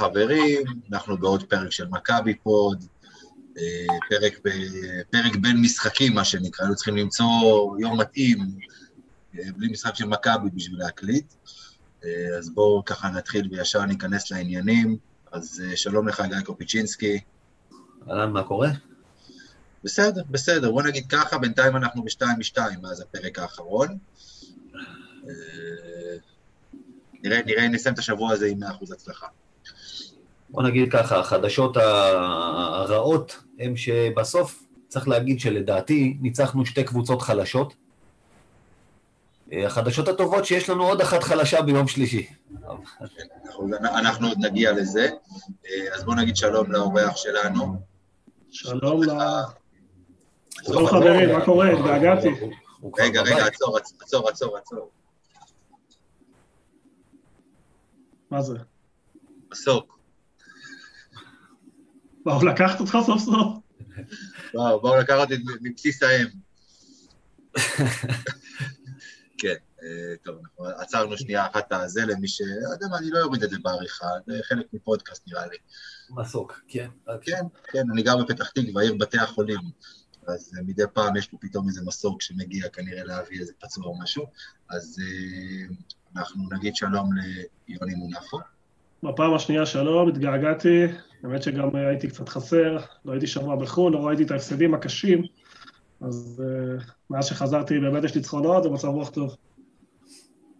חברים, אנחנו בעוד פרק של מכבי פוד, אה, פרק, ב- פרק בין משחקים, מה שנקרא, היינו צריכים למצוא יום מתאים, אה, בלי משחק של מכבי בשביל להקליט. אה, אז בואו ככה נתחיל וישר ניכנס לעניינים. אז שלום לך, גיא קופיצ'ינסקי. אהלן, מה קורה? בסדר, בסדר, בוא נגיד ככה, בינתיים אנחנו בשתיים משתיים מאז הפרק האחרון. אה, נראה, נראה אם נסיים את השבוע הזה עם 100% הצלחה. בוא נגיד ככה, החדשות הרעות הם שבסוף צריך להגיד שלדעתי ניצחנו שתי קבוצות חלשות. אה, החדשות הטובות שיש לנו עוד אחת חלשה ביום שלישי. אנחנו, אנחנו עוד נגיע לזה. אה, אז בואו נגיד שלום לאורח שלנו. שלום ל... שלום חברים, מה קורה? התגעגעתי. רגע, רגע. עצור, עצור, עצור, עצור. מה זה? מסוק. באו לקחת אותך סוף סוף? וואו, בואו לקחת אותי מבסיס האם. כן, אה, טוב, אנחנו עצרנו שנייה אחת את הזה למי ש... לא יודע מה, אני לא אוריד את זה בעריכה, זה חלק מפודקאסט נראה לי. מסוק, כן. כן, כן, אני גר בפתח תקווה, עיר בתי החולים. אז אה, מדי פעם יש פה פתאום איזה מסוק שמגיע כנראה להביא איזה פצוע או משהו. אז אה, אנחנו נגיד שלום ליוני מונפו. בפעם השנייה שלום, התגעגעתי. האמת שגם הייתי קצת חסר, לא הייתי שבוע בחו"ל, לא ראיתי את ההפסדים הקשים. אז אה, מאז שחזרתי באמת יש ניצחונות, זה מצב רוח טוב.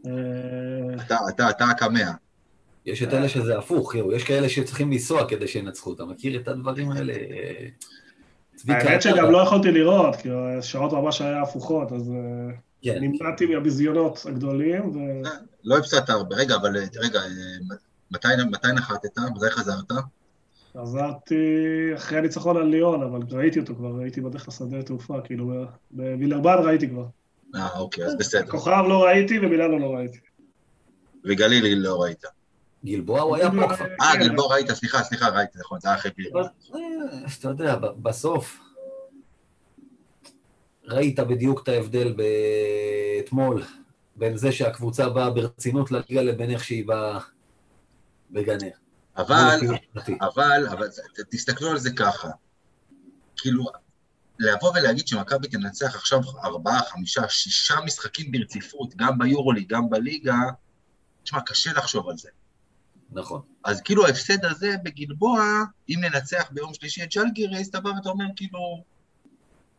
אה, אתה, אתה, אתה הקמע. יש את אלה שזה הפוך, יו, יש כאלה שצריכים לנסוע כדי שינצחו. אתה מכיר את הדברים האלה? האמת שגם לא יכולתי לראות, כי השעות ממש היה הפוכות, אז אה, כן, נמנעתי מהביזיונות הגדולים. לא הפסדת הרבה. רגע, אבל רגע, מתי, מתי נחתת? מתי חזרת? חזרתי אחרי הניצחון על ליאון, אבל ראיתי אותו כבר, הייתי בדרך לשדה התעופה, כאילו, בווילרבן ראיתי כבר. אה, אוקיי, אז בסדר. כוכב לא ראיתי ומילאנו לא ראיתי. וגלילי לא ראית. גלבוע הוא היה פה כבר. אה, כן. גלבור ראית, סליחה, סליחה, ראית, נכון, זה היה אחרי גלבור. אבל, אה, אתה יודע, בסוף ראית בדיוק את ההבדל ב- אתמול בין זה שהקבוצה באה ברצינות לליגה לבין איך שהיא באה בגנר. אבל. אבל, אבל תסתכלו על זה ככה. כאילו, לבוא ולהגיד שמכבי תנצח עכשיו ארבעה, חמישה, שישה משחקים ברציפות, גם ביורוליג, גם בליגה, תשמע, קשה לחשוב על זה. נכון. אז כאילו ההפסד הזה בגלבוע, אם ננצח ביום שלישי את ז'לגיריס, אתה בא ואתה אומר כאילו,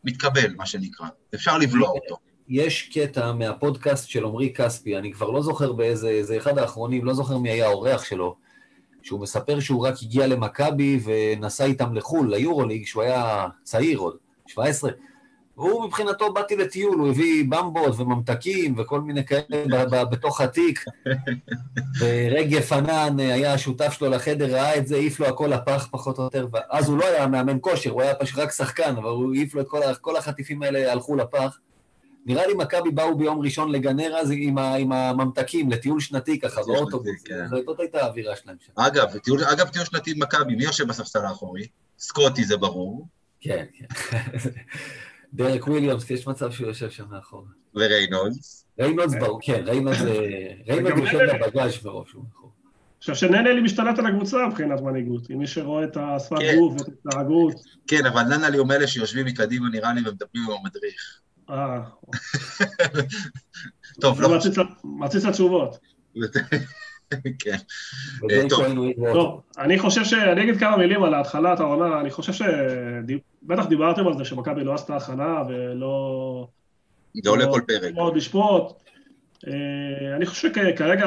מתקבל, מה שנקרא. אפשר לבלוע אותו. יש קטע מהפודקאסט של עמרי כספי, אני כבר לא זוכר באיזה, זה אחד האחרונים, לא זוכר מי היה האורח שלו, שהוא מספר שהוא רק הגיע למכבי ונסע איתם לחו"ל, ליורוליג, שהוא היה צעיר עוד, 17. והוא מבחינתו, באתי לטיול, הוא הביא במבות וממתקים וכל מיני כאלה בתוך התיק. ורגב פנן היה השותף שלו לחדר, ראה את זה, העיף לו הכל לפח פחות או יותר, ואז הוא לא היה מאמן כושר, הוא היה פשוט רק שחקן, אבל הוא העיף לו את כל, כל החטיפים האלה הלכו לפח. נראה לי מכבי באו ביום ראשון לגנר אז עם, ה, עם הממתקים, לטיול שנתי ככה, באוטובוס. כן. זאת הייתה האווירה שלהם שם. אגב, טיול, אגב, טיול שנתי עם מכבי, מי יושב בספסל האחורי? סקוטי זה ברור, כן, כן. דרק וויליאמס, יש מצב שהוא יושב שם מאחור. וריינולדס. ריינולדס ברור, כן, ריינולדס אה, יושב בבגאז' מרוב שהוא מאחור. חושב שננלי משתלט על הקבוצה מבחינת מנהיגות, עם מי שרואה את השפת כן. גוף ואת ההתנהגות. כן, אבל ננלי הוא מאלה שיושבים מקדימה, נראה לי, ומדברים עם המדריך. אה, טוב, לא מציץ ל- מציץ לתשובות. כן. טוב. אני חושב ש... אני אגיד כמה מילים על ההתחלת העונה, אני חושב ש... בטח דיברתם על זה שמכבי לא עשתה הכנה ולא... זה עולה כל פרק. מאוד לשפוט. אה, אני חושב שכרגע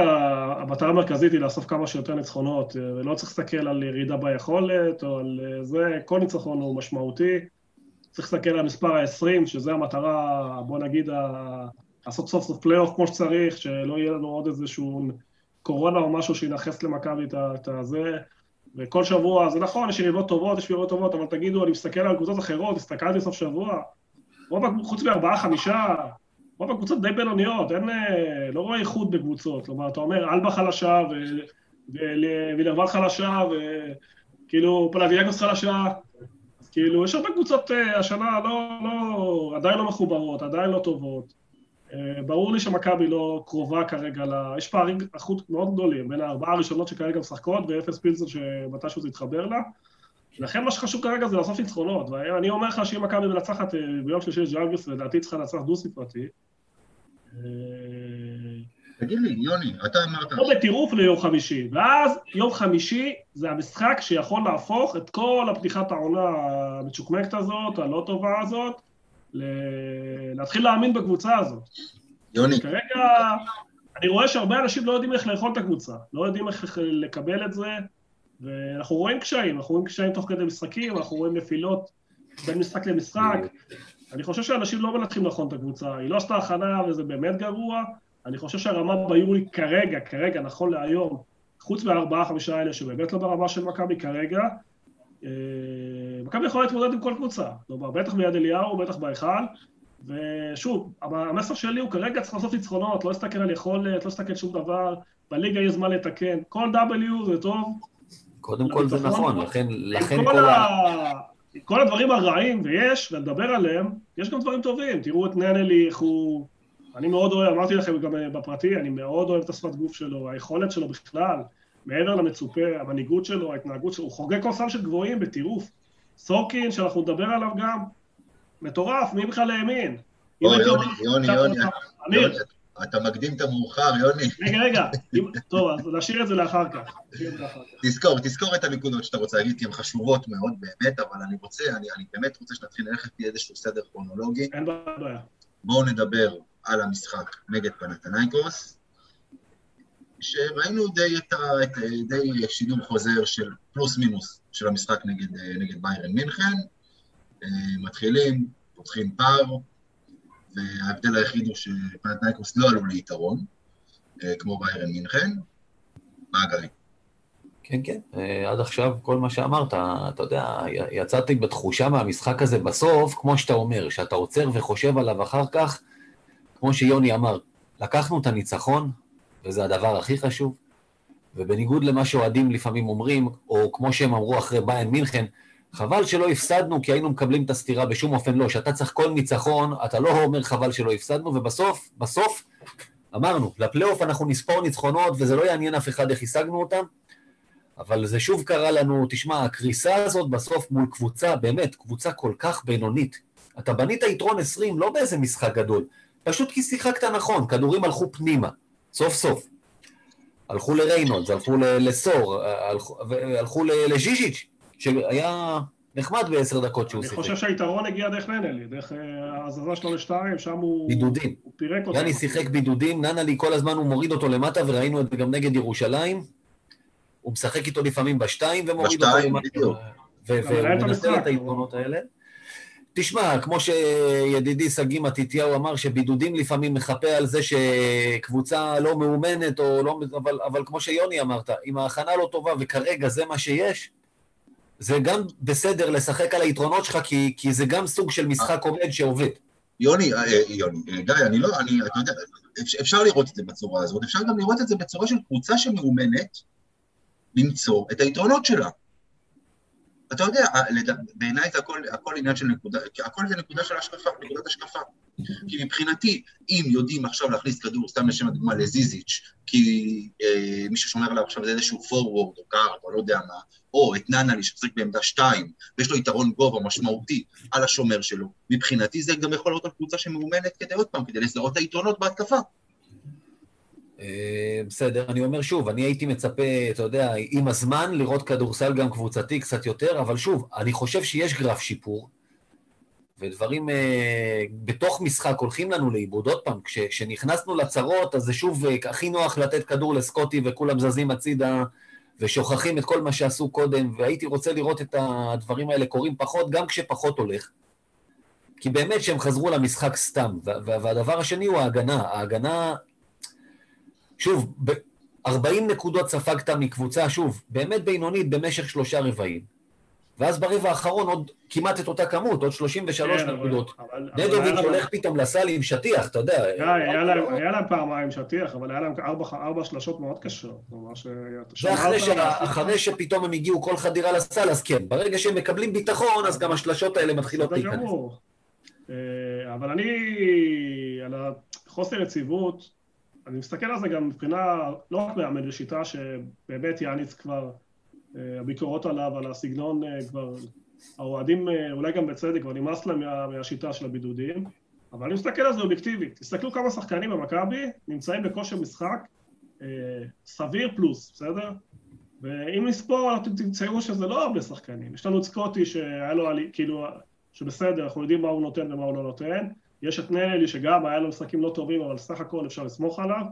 המטרה המרכזית היא לאסוף כמה שיותר ניצחונות, אה, ולא צריך להסתכל על ירידה ביכולת או על אה, זה, כל ניצחון הוא משמעותי. צריך להסתכל על מספר ה-20, שזה המטרה, בוא נגיד, ה- לעשות סוף סוף פלייאוף כמו שצריך, שלא יהיה לנו עוד איזשהו קורונה או משהו שיהרוס למכבי את הזה. וכל שבוע, זה נכון, יש יריבות טובות, יש יריבות טובות, אבל תגידו, אני מסתכל על קבוצות אחרות, הסתכלתי בסוף שבוע, רוב, חוץ מארבעה, חמישה, רוב הקבוצות די בינוניות, אין, אה, לא רואה איחוד בקבוצות. כלומר, אתה אומר, אלבה חלשה, ווילרבאן חלשה, וכאילו, פנאתינאייקוס חלשה, כאילו, יש הרבה קבוצות אה, השנה לא, לא, עדיין לא מחוברות, עדיין לא טובות. אה, ברור לי שמכבי לא קרובה כרגע ל... יש פערים איכות מאוד גדולים בין הארבעה הראשונות שכרגע משחקות ואפס פילזן שמתישהו זה יתחבר לה. לכן מה שחשוב כרגע זה לאסוף ניצחונות, ואני אומר לך שאם מכבי מנצחת אה, ביום שלישי את ז'לגיריס, לדעתי צריכה לנצח דו-ספרתי. תגיד לי, יוני, אתה אמרת... לא בטירוף ליום חמישי, ואז יום חמישי זה המשחק שיכול להפוך את כל הפתיחת העונה המצ'וקמקת הזאת, הלא טובה הזאת, להתחיל להאמין בקבוצה הזאת. יוני. כרגע אני רואה שהרבה אנשים לא יודעים איך לאכול את הקבוצה, לא יודעים איך לקבל את זה, ואנחנו רואים קשיים, אנחנו רואים קשיים תוך כדי משחקים, אנחנו רואים נפילות בין משחק למשחק. אני חושב שאנשים לא מנתחים נכון את הקבוצה, היא לא עשתה הכנה וזה באמת גרוע. אני חושב שהרמה ביולי כרגע, כרגע, נכון להיום, חוץ מהארבעה, חמישה האלה שבאמת לא ברמה של מכבי כרגע, אה, מכבי יכולה להתמודד עם כל קבוצה. כלומר, בטח ביד אליהו, בטח בהיכל. ושוב, המסר שלי הוא כרגע צריך לעשות ניצחונות, לא להסתכל על יכולת, לא להסתכל שום דבר, בליגה יש זמן לתקן. כל W זה טוב. קודם כל זה נכון, לכן, לכן כל ה... כל הדברים הרעים, ויש, ולדבר עליהם, יש גם דברים טובים. תראו את ננלי, איך הוא... אני מאוד אוהב, אמרתי לכם גם בפרטי, אני מאוד אוהב את השפת גוף שלו, היכולת שלו בכלל, מעבר למצופה, המנהיגות שלו, ההתנהגות שלו, הוא חוגג כל סל של גבוהים בטירוף. סורקין, שאנחנו נדבר עליו גם, מטורף, מי בכלל האמין? יוני, יוני, יוני, יוני, אתה מקדים את המאוחר, יוני. רגע, רגע, טוב, אז נשאיר את זה לאחר כך. תזכור, תזכור את הנקודות שאתה רוצה להגיד, כי הן חשובות מאוד באמת, אבל אני רוצה, אני באמת רוצה שנתחיל ללכת לפי איזשהו סדר כרונולוגי. אין בעיה. בואו נדבר על המשחק נגד פנתנייקוס, שראינו די, את ה, את, די שידור חוזר של פלוס מינוס של המשחק נגד, נגד ביירן מינכן. אה, מתחילים, פותחים פער, וההבדל היחיד הוא שפנתנייקוס לא עלו ליתרון, אה, כמו ביירן מינכן. מה גיא? כן, כן, אה, עד עכשיו כל מה שאמרת, אתה יודע, יצאתי בתחושה מהמשחק הזה בסוף, כמו שאתה אומר, שאתה עוצר וחושב עליו אחר כך, כמו שיוני אמר, לקחנו את הניצחון, וזה הדבר הכי חשוב, ובניגוד למה שאוהדים לפעמים אומרים, או כמו שהם אמרו אחרי ביין מינכן, חבל שלא הפסדנו כי היינו מקבלים את הסתירה, בשום אופן לא. שאתה צריך כל ניצחון, אתה לא אומר חבל שלא הפסדנו, ובסוף, בסוף, אמרנו, לפלייאוף אנחנו נספור ניצחונות, וזה לא יעניין אף אחד איך השגנו אותם, אבל זה שוב קרה לנו, תשמע, הקריסה הזאת בסוף מול קבוצה, באמת, קבוצה כל כך בינונית. אתה בנית יתרון 20 לא באיזה משחק גדול, פשוט כי שיחקת נכון, כדורים הלכו פנימה, סוף סוף. הלכו לריינולדס, הלכו לסור, הלכו, הלכו לז'יז'יץ', שהיה נחמד בעשר דקות שהוא שיחק. אני חושב שהיתרון הגיע דרך ננלי, דרך אה, ההזזה שלו לשתיים, שם הוא... בידודים. הוא פירק אותו. יאני שיחק בידודים, ננלי כל הזמן הוא מוריד אותו למטה, וראינו את זה גם נגד ירושלים. הוא משחק איתו לפעמים בשתיים ומוריד אותו למטה. והוא מנסה את היתרונות האלה. תשמע, כמו שידידי שגיא מתתיהו אמר, שבידודים לפעמים מחפה על זה שקבוצה לא מאומנת, או לא, אבל, אבל כמו שיוני אמרת, אם ההכנה לא טובה וכרגע זה מה שיש, זה גם בסדר לשחק על היתרונות שלך, כי, כי זה גם סוג של משחק עובד שעובד. יוני, אה, אה, יוני, אה, גיא, אני לא, אני, אתה יודע, אפשר לראות את זה בצורה הזאת, אפשר גם לראות את זה בצורה של קבוצה שמאומנת למצוא את היתרונות שלה. אתה יודע, בעיניי זה הכל, הכל עניין של נקודה, הכל זה נקודה של השקפה, נקודת השקפה. כי מבחינתי, אם יודעים עכשיו להכניס כדור, סתם לשם הדוגמה, לזיזיץ', כי אה, מי ששומר עליו עכשיו זה איזשהו פורוורד או גארד או לא יודע מה, או את ננלי שמשחק בעמדה שתיים, ויש לו יתרון גובה משמעותי על השומר שלו, מבחינתי זה גם יכול להיות על קבוצה שמאומנת כדי עוד פעם, כדי לזהות את היתרונות בהתקפה. אה, בסדר, אני אומר שוב, אני הייתי מצפה, אתה יודע, עם הזמן לראות כדורסל גם קבוצתי קצת יותר, אבל שוב, אני חושב שיש גרף שיפור, ודברים אה, בתוך משחק הולכים לנו לאיבוד. עוד פעם, כש, כשנכנסנו לצרות, אז זה שוב אה, הכי נוח לתת כדור לסקוטי וכולם זזים הצידה ושוכחים את כל מה שעשו קודם, והייתי רוצה לראות את הדברים האלה קורים פחות, גם כשפחות הולך. כי באמת שהם חזרו למשחק סתם. והדבר השני הוא ההגנה. ההגנה שוב, 40 נקודות ספגת מקבוצה, שוב, באמת בינונית במשך שלושה רבעים. ואז ברבע האחרון עוד כמעט את אותה כמות, עוד 33 כן, נקודות. נדוביץ' הולך פתאום לסל עם שטיח, אתה יודע. היה להם פעמיים שטיח, אבל היה להם ארבע שלשות מאוד קשות. ואחרי שפתאום הם הגיעו כל חדירה לסל, אז כן, ברגע שהם מקבלים ביטחון, אז גם השלשות האלה מתחילות להיכנס. אה, אבל אני, חוסר יציבות, אני מסתכל על זה גם מבחינה, לא רק מאמן בשיטה שבאמת יעניץ כבר, אה, הביקורות עליו, על הסגנון אה, כבר, האוהדים אה, אולי גם בצדק, כבר נמאס להם מה, מהשיטה של הבידודים, אבל אני מסתכל על זה אובייקטיבית. תסתכלו כמה שחקנים במכבי נמצאים בכושר משחק סביר פלוס, בסדר? ואם נספור, אתם תמצאו שזה לא הרבה שחקנים. יש לנו את סקוטי שהיה לו, כאילו, שבסדר, אנחנו יודעים מה הוא נותן ומה הוא לא נותן. יש את נלי שגם היה לו משחקים לא טובים, אבל סך הכל אפשר לסמוך עליו.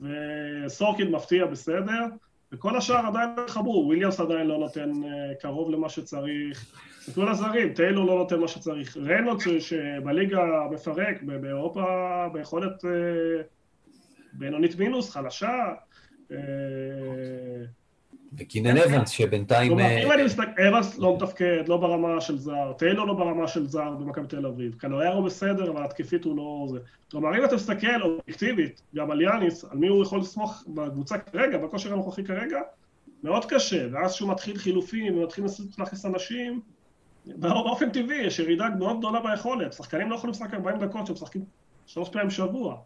וסורקין מפתיע בסדר, וכל השאר עדיין התחברו. וויליאמס עדיין לא נותן אה, קרוב למה שצריך. תסתכלו על הזרים, טיילור לא נותן מה שצריך. רנוט שבליגה מפרק, באירופה ביכולת אה, בינונית מינוס, חלשה. וקינן אבנס, שבינתיים... כלומר, אה, אם אני מסתכל, אבנס לא מתפקד, לא ברמה של זר, טיילור לא ברמה של זר במכבי תל אביב, קלויארו בסדר, אבל התקפית הוא לא זה. כלומר, אם אתה מסתכל אובייקטיבית, גם על יאניס, על מי הוא יכול לסמוך בקבוצה כרגע, בכושר הנוכחי כרגע, מאוד קשה, ואז שהוא מתחיל חילופים ומתחיל להכניס אנשים, באופן טבעי יש ירידה מאוד גדולה ביכולת, שחקנים לא יכולים לשחק 40 דקות שהם משחקים שלוש פעמים בשבוע.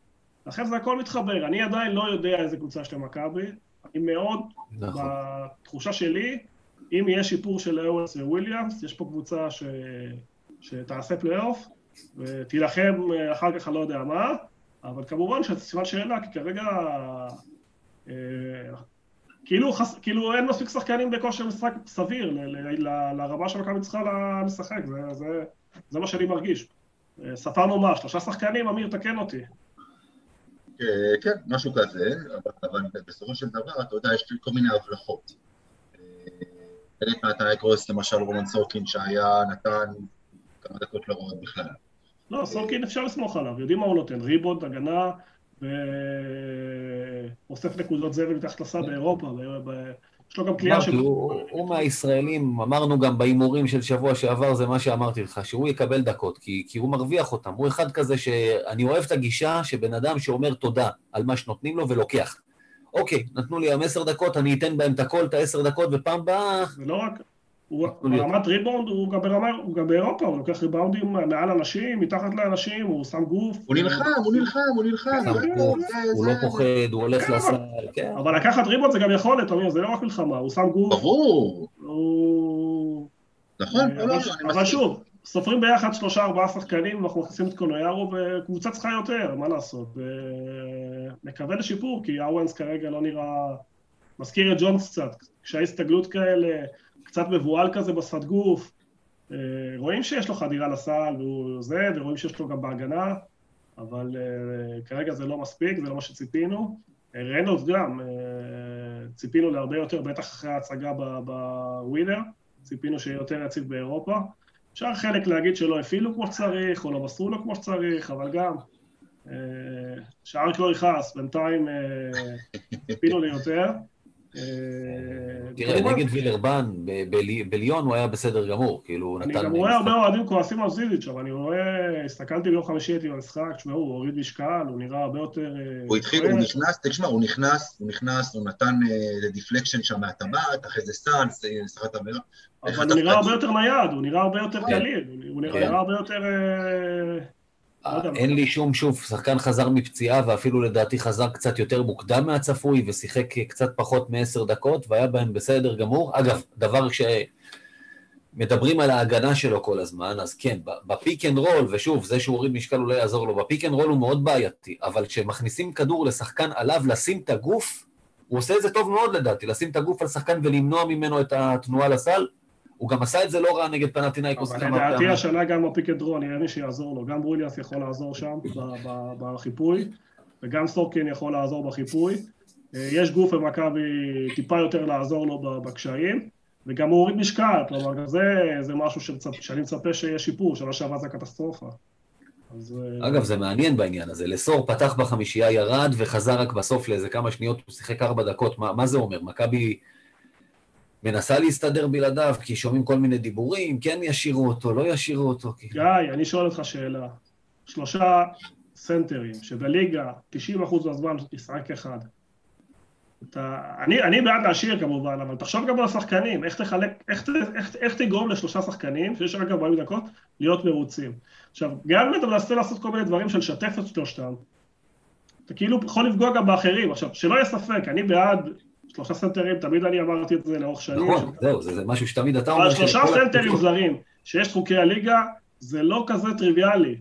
לכן זה הכל מתחבר, אני עדיין לא יודע איזה קבוצה יש למכבי, מאוד, נכון. בתחושה שלי, אם יהיה שיפור של אוונס וויליאמס, יש פה קבוצה ש... שתעשה פלייאוף, ותילחם אחר כך, אני לא יודע מה, אבל כמובן שזה סימן שאלה, כי כרגע... אה, כאילו, חס... כאילו אין מספיק שחקנים בכושר משחק סביר ל... ל... ל... לרמה שמכבי צריכה לשחק, זה, זה, זה מה שאני מרגיש. אה, ספרנו מה, שלושה שחקנים, אמיר, תקן אותי. אה, כן, משהו כזה, אבל בסופו של דבר, אתה יודע, יש כל מיני הבלחות. חלק מהטרייקרוס, למשל רומן סורקין שהיה, נתן כמה דקות לא רעות בכלל. לא, סורקין אפשר לסמוך עליו, יודעים מה הוא נותן, ריבאונד, הגנה, ואוסף נקודות זבל מתחת לסל באירופה, יש לו גם קליעה של... הוא מהישראלים, אמרנו גם בהימורים של שבוע שעבר, זה מה שאמרתי לך, שהוא יקבל דקות, כי, כי הוא מרוויח אותם. הוא אחד כזה שאני אוהב את הגישה שבן אדם שאומר תודה על מה שנותנים לו ולוקח. אוקיי, נתנו לי היום עשר דקות, אני אתן בהם את הכל, את העשר דקות, ופעם באה... זה לא רק... הוא ברמת ריבאונד, הוא גם ברמה, הוא גם באירופה, הוא לוקח ריבאונדים מעל אנשים, מתחת לאנשים, הוא שם גוף. הוא נלחם, הוא נלחם, הוא נלחם. הוא לא פוחד, הוא הולך כן, לסל, כן. אבל לקחת ריבאונד זה גם יכולת, אמיר, זה לא רק מלחמה, הוא שם גוף. ברור. הוא... נכון, לא, לא, אבל שוב, סופרים ביחד שלושה ארבעה שחקנים, אנחנו מכניסים את קולויארו, וקבוצה צריכה יותר, מה לעשות? נקווה לשיפור, כי אוונס כרגע לא נראה... מזכיר את ג'ונס קצת, קשיי הסתגלות כאלה. קצת מבוהל כזה בשפת גוף. אה, רואים שיש לו חדירה לסל והוא זה, ורואים שיש לו גם בהגנה, אבל אה, כרגע זה לא מספיק, זה לא מה שציפינו. אה, רנולד גם, ציפינו להרבה יותר, בטח אחרי ההצגה בווינר, ציפינו שיהיה יותר יציב באירופה. אפשר חלק להגיד שלא הפעילו כמו שצריך, או לא מסרו לו כמו שצריך, אבל גם, שארק לא יכעס, בינתיים ציפינו ליותר. אה, תראה, נגד וילרבן, בליון הוא היה בסדר גמור, כאילו הוא נתן... אני גם רואה הרבה אוהדים כועסים על זיזיץ', אבל אני רואה, הסתכלתי ביום חמישי הייתי במשחק, תשמעו, הוא הוריד משקל, הוא נראה הרבה יותר... אה, הוא התחיל, הוא נכנס, תשמע, הוא נכנס, הוא נכנס, הוא נתן deflection אה, שם מהטבעת, אחרי זה סאנס, סחט עבירה. אבל הוא נראה הרבה יותר נייד, הוא נראה הרבה יותר כן. קליל, הוא נראה כן. הרבה יותר... לא אין לי שום, שוב, שחקן חזר מפציעה, ואפילו לדעתי חזר קצת יותר מוקדם מהצפוי, ושיחק קצת פחות מעשר דקות, והיה בהם בסדר גמור. אגב, דבר שמדברים על ההגנה שלו כל הזמן, אז כן, ב pick and roll, ושוב, זה שהוא הוריד משקל אולי יעזור לו, ב pick and roll הוא מאוד בעייתי, אבל כשמכניסים כדור לשחקן עליו לשים את הגוף, הוא עושה את זה טוב מאוד לדעתי, לשים את הגוף על שחקן ולמנוע ממנו את התנועה לסל, הוא גם עשה את זה לא רע נגד פנאתינאייקוס כמה פעמים. אבל לדעתי השנה גם ה pick and roll, יהיה מי שיעזור לו. גם בורוסיס יכול לעזור שם בחיפוי, וגם סורקין יכול לעזור בחיפוי. אה, יש גוף במכבי טיפה יותר לעזור לו בקשיים, וגם הוא הוריד משקל, כלומר זה, זה משהו שאני מצפה שיהיה שיפור, שנה שעברה זה קטסטרופה. אה, אגב, זה מעניין בעניין הזה. לסור פתח בחמישייה, ירד וחזר רק בסוף לאיזה כמה שניות, הוא שיחק ארבע דקות. מה, מה זה אומר? מכבי מנסה להסתדר בלעדיו, כי שומעים כל מיני דיבורים, כן ישירו אותו, לא ישירו אותו. גיא, אני שואל אותך שאלה. שלושה סנטרים, שבליגה 90% מהזמן ישחק אחד. אתה, אני, אני בעד להשאיר כמובן, אבל תחשוב גם על השחקנים, איך תחלק, איך, איך, איך תגרום לשלושה שחקנים, שיש רק 40 דקות, להיות מרוצים. עכשיו, גם אם אתה מנסה לעשות כל מיני דברים של לשתף את שלושתם, אתה כאילו יכול לפגוע גם באחרים. עכשיו, שלא יהיה ספק, אני בעד שלושה סנטרים, תמיד אני אמרתי את זה לאורך שנים. נכון, זהו, זה, זה משהו שתמיד אתה אומר... אבל שלושה סנטרים זרים, שיש חוקי הליגה, זה לא כזה טריוויאלי.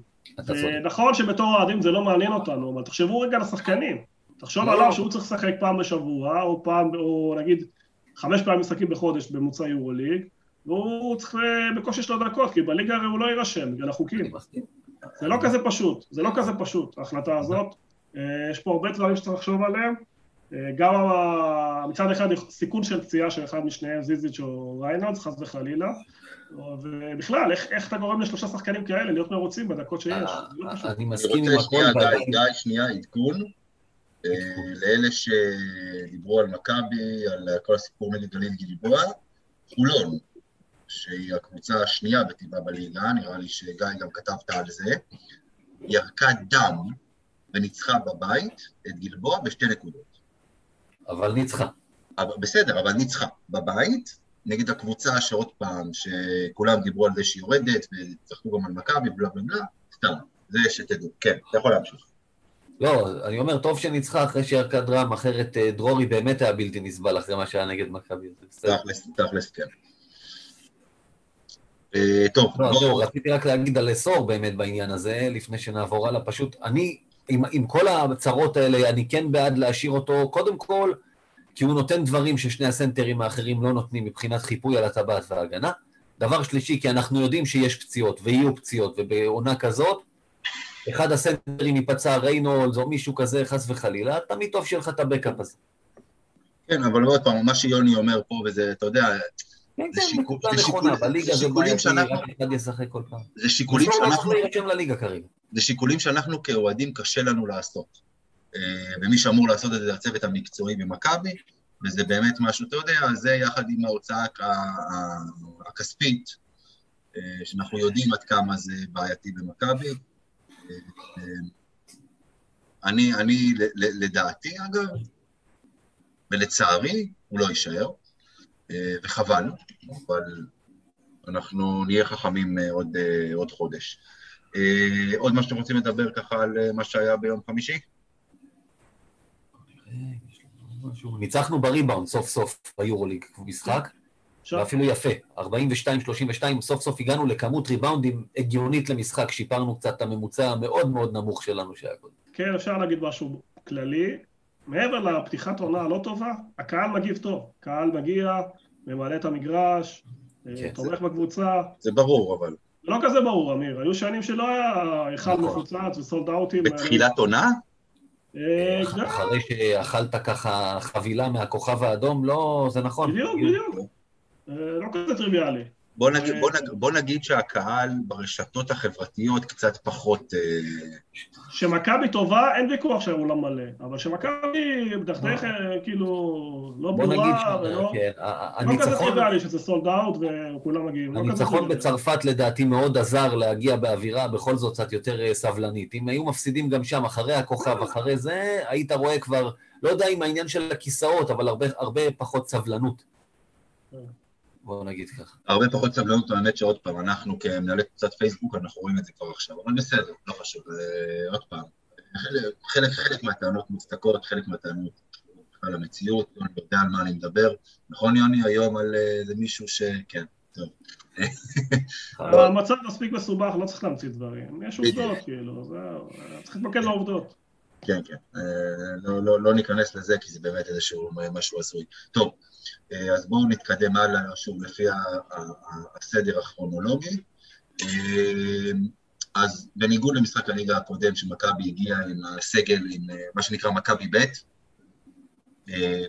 נכון שבתור אוהדים זה לא מעניין אותנו, אבל תחשבו רגע על השחקנים. תחשוב לא, עליו. שהוא צריך לשחק פעם בשבוע, או פעם, או נגיד חמש פעמים משחקים בחודש בממוצע יורו-ליג, והוא צריך, בקושי יש לו דקות, כי בליגה הרי הוא לא יירשם בגלל החוקים. זה לא כזה פשוט, זה לא כזה פשוט, ההחלטה הזאת. אה, יש פה הרבה דברים שצריך לחשוב עליהם. אה, גם מצד אחד סיכון של פציעה של אחד משניהם, זיזיץ' או ריינלדס, חס וחלילה. ובכלל, איך, איך אתה גורם לשלושה שחקנים כאלה להיות מרוצים בדקות שיש? אה, לא אני מסכים עם הכל. גיא, שנייה, עדכון. לאלה שדיברו על מכבי, על כל הסיפור נגד גליל גלבוע, חולון, שהיא הקבוצה השנייה בטבעה בליגה, נראה לי שגיא גם כתבת על זה, ירקה דם וניצחה בבית את גלבוע בשתי נקודות. אבל ניצחה. בסדר, אבל ניצחה. בבית, נגד הקבוצה שעוד פעם, שכולם דיברו על זה שהיא יורדת, וצחקו גם על מכבי, בלה בלה סתם, זה שתדעו. כן, אתה יכול להמשיך. לא, אני אומר, טוב שניצחה אחרי שירקה דרם, אחרת אה, דרורי באמת היה בלתי נסבל אחרי מה שהיה נגד מכבי. תכלס, תכלס, כן. אה, טוב, לא. לא, רציתי רק להגיד על אסור באמת בעניין הזה, לפני שנעבור הלאה. פשוט, אני, עם, עם כל הצרות האלה, אני כן בעד להשאיר אותו, קודם כל, כי הוא נותן דברים ששני הסנטרים האחרים לא נותנים מבחינת חיפוי על הטבעת וההגנה. דבר שלישי, כי אנחנו יודעים שיש פציעות, ויהיו פציעות, ובעונה כזאת, אחד הסנטרים ייפצע ריינולדס או מישהו כזה, חס וחלילה, תמיד טוב שיהיה לך את הבקאפ הזה. כן, אבל עוד פעם, מה שיוני אומר פה, וזה, אתה יודע, כן, זה כן, שיקולים בליגה זה בעייתי, רק אחד ישחק כל פעם. זה שיקולים שאנחנו... זה שיקולים שאנחנו כאוהדים קשה לנו לעשות. אה, ומי שאמור לעשות את זה זה הצוות המקצועי במכבי, וזה באמת משהו, אתה יודע, זה יחד עם ההוצאה הכספית, אה, שאנחנו יודעים עד כמה זה בעייתי במכבי. אה, אני, אני, לדעתי אגב, ולצערי, הוא לא יישאר. אה, וחבל, אבל אנחנו נהיה חכמים אה, עוד, אה, עוד חודש. עוד מה שאתם רוצים לדבר ככה על מה שהיה ביום חמישי? ניצחנו בריבאונד סוף סוף ביורוליג משחק, ואפילו יפה, 42-32, סוף סוף הגענו לכמות ריבאונדים הגיונית למשחק, שיפרנו קצת את הממוצע המאוד מאוד נמוך שלנו שהיה קודם. כן, אפשר להגיד משהו כללי. מעבר לפתיחת עונה הלא טובה, הקהל מגיב טוב. קהל מגיע, ממלא את המגרש, אה, כן, תומך זה... בקבוצה. זה ברור, אבל... לא כזה ברור, אמיר. היו שנים שלא היה אחד נכון. מפוצץ וסולד אאוטים. בתחילת עונה? אה, אחרי שאכלת ככה חבילה מהכוכב האדום, לא, זה נכון. בדיוק, בדיוק. אה, לא כזה טריוויאלי. בוא נגיד, בוא, נגיד, בוא נגיד שהקהל ברשתות החברתיות קצת פחות... שמכבי טובה, אין ויכוח שהאולם מלא, אבל שמכבי מדכדך, כאילו, לא ברורה, ולא... כן, לא כזה טריוויאלי שזה סולד אאוט וכולם מגיעים. לא הניצחון בצרפת לדעתי מאוד עזר להגיע באווירה בכל זאת קצת יותר סבלנית. אם היו מפסידים גם שם, אחרי הכוכב, אחרי זה, היית רואה כבר, לא יודע אם העניין של הכיסאות, אבל הרבה, הרבה פחות סבלנות. בואו נגיד ככה. הרבה פחות סבלנות, האמת שעוד פעם, אנחנו כמנהלי קבוצת פייסבוק, אנחנו רואים את זה כבר עכשיו, אבל בסדר, לא חשוב, עוד פעם. חלק, חלק מהטענות מוצדקות, חלק מהטענות על המציאות, אני יודע על מה אני מדבר. נכון, יוני, היום על איזה מישהו ש... כן, טוב. המצב מספיק מסובך, לא צריך להמציא דברים. יש עובדות, כאילו, זהו, צריך להתמקד בעובדות. כן, כן. לא, לא, לא ניכנס לזה, כי זה באמת איזשהו משהו הזוי. טוב, אה, אז בואו נתקדם הלאה, שוב, לפי הסדר הכרונולוגי. אה, אז בניגוד למשחק הליגה הקודם, שמכבי הגיעה עם הסגל, עם אה, מה שנקרא מכבי ב',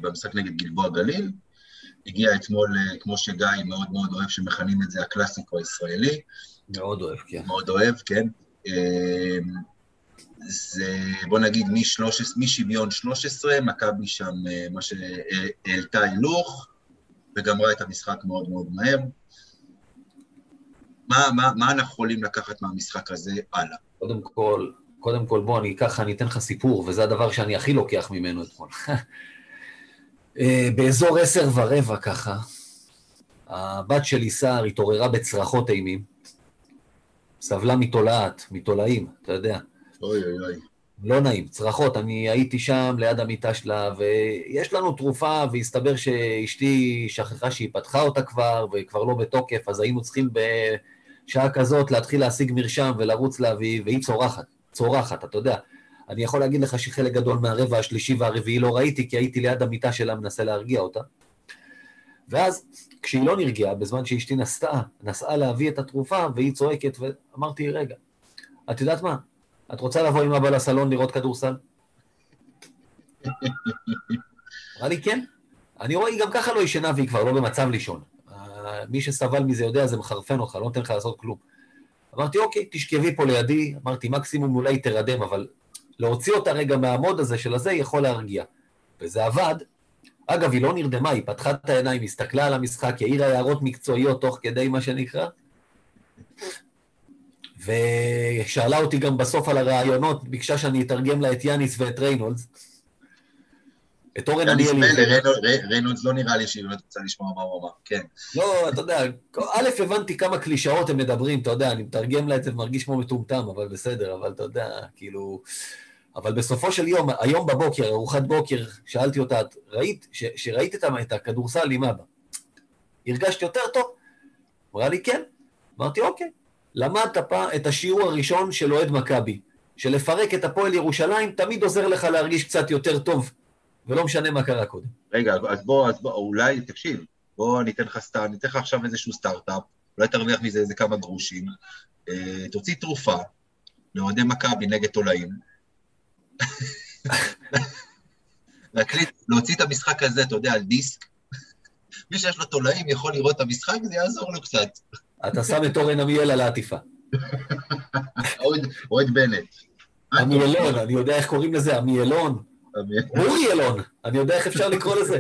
במשחק נגד גלבוע גליל, הגיע אתמול, כמו שגיא מאוד מאוד אוהב, שמכנים את זה הקלאסיקו הישראלי. מאוד אוהב, כן. מאוד אוהב, כן. זה בוא נגיד משוויון 13, מכבי שם אה, מה שהעלתה הילוך וגמרה את המשחק מאוד מאוד מהר. מה, מה, מה אנחנו יכולים לקחת מהמשחק הזה הלאה? קודם כל, קודם כל בוא, אני ככה, אני אתן לך סיפור, וזה הדבר שאני הכי לוקח ממנו אתמול. אה, באזור עשר ורבע ככה, הבת שלי סער התעוררה בצרחות אימים, סבלה מתולעת, מתולעים, אתה יודע. לא נעים, צרחות. אני הייתי שם ליד המיטה שלה, ויש לנו תרופה, והסתבר שאשתי שכחה שהיא פתחה אותה כבר, וכבר לא בתוקף, אז היינו צריכים בשעה כזאת להתחיל להשיג מרשם ולרוץ להביא, והיא צורחת, צורחת, אתה יודע. אני יכול להגיד לך שחלק גדול מהרבע השלישי והרביעי לא ראיתי, כי הייתי ליד המיטה שלה מנסה להרגיע אותה. ואז, כשהיא לא נרגעה, בזמן שאשתי נסעה, נסעה להביא את התרופה, והיא צועקת, ואמרתי, רגע, את יודעת מה? את רוצה לבוא עם אבא לסלון לראות כדורסל? אמרה לי, כן. אני רואה, היא גם ככה לא ישנה והיא כבר לא במצב לישון. מי שסבל מזה יודע, זה מחרפן אותך, לא נותן לך לעשות כלום. אמרתי, אוקיי, תשכבי פה לידי, אמרתי, מקסימום אולי תרדם, אבל להוציא אותה רגע מהמוד הזה של הזה יכול להרגיע. וזה עבד. אגב, היא לא נרדמה, היא פתחה את העיניים, הסתכלה על המשחק, העירה הערות מקצועיות תוך כדי מה שנקרא, ושאלה אותי גם בסוף על הראיונות, ביקשה שאני אתרגם לה את יאניס ואת ריינולדס. את אורן אריאלי. ריינולדס לא נראה לי שהיא באמת רוצה לשמוע מה הוא אמר, כן. לא, אתה יודע, א', הבנתי כמה קלישאות הם מדברים, אתה יודע, אני מתרגם לה את זה ומרגיש כמו מטומטם, אבל בסדר, אבל אתה יודע, כאילו... אבל בסופו של יום, היום בבוקר, ארוחת בוקר, שאלתי אותה, ראית, שראית את הכדורסל עם אבא, הרגשת יותר טוב? אמרה לי, כן. אמרתי, אוקיי. למדת פעם את השיעור הראשון של אוהד מכבי, שלפרק את הפועל ירושלים תמיד עוזר לך להרגיש קצת יותר טוב, ולא משנה מה קרה קודם. רגע, אז בוא, אז בוא, אולי, תקשיב, בוא אני אתן לך סתם, אני אתן לך עכשיו איזשהו סטארט-אפ, אולי תרוויח מזה איזה כמה גרושים, אה, תוציא תרופה לאוהדי מכבי נגד תולעים, להקליט, להוציא את המשחק הזה, אתה יודע, על דיסק, מי שיש לו תולעים יכול לראות את המשחק, זה יעזור לו קצת. אתה שם את אורן עמיאל על העטיפה. אוהד בנט. עמיאלון, אני יודע איך קוראים לזה, עמיאלון. אורי אלון, אני יודע איך אפשר לקרוא לזה.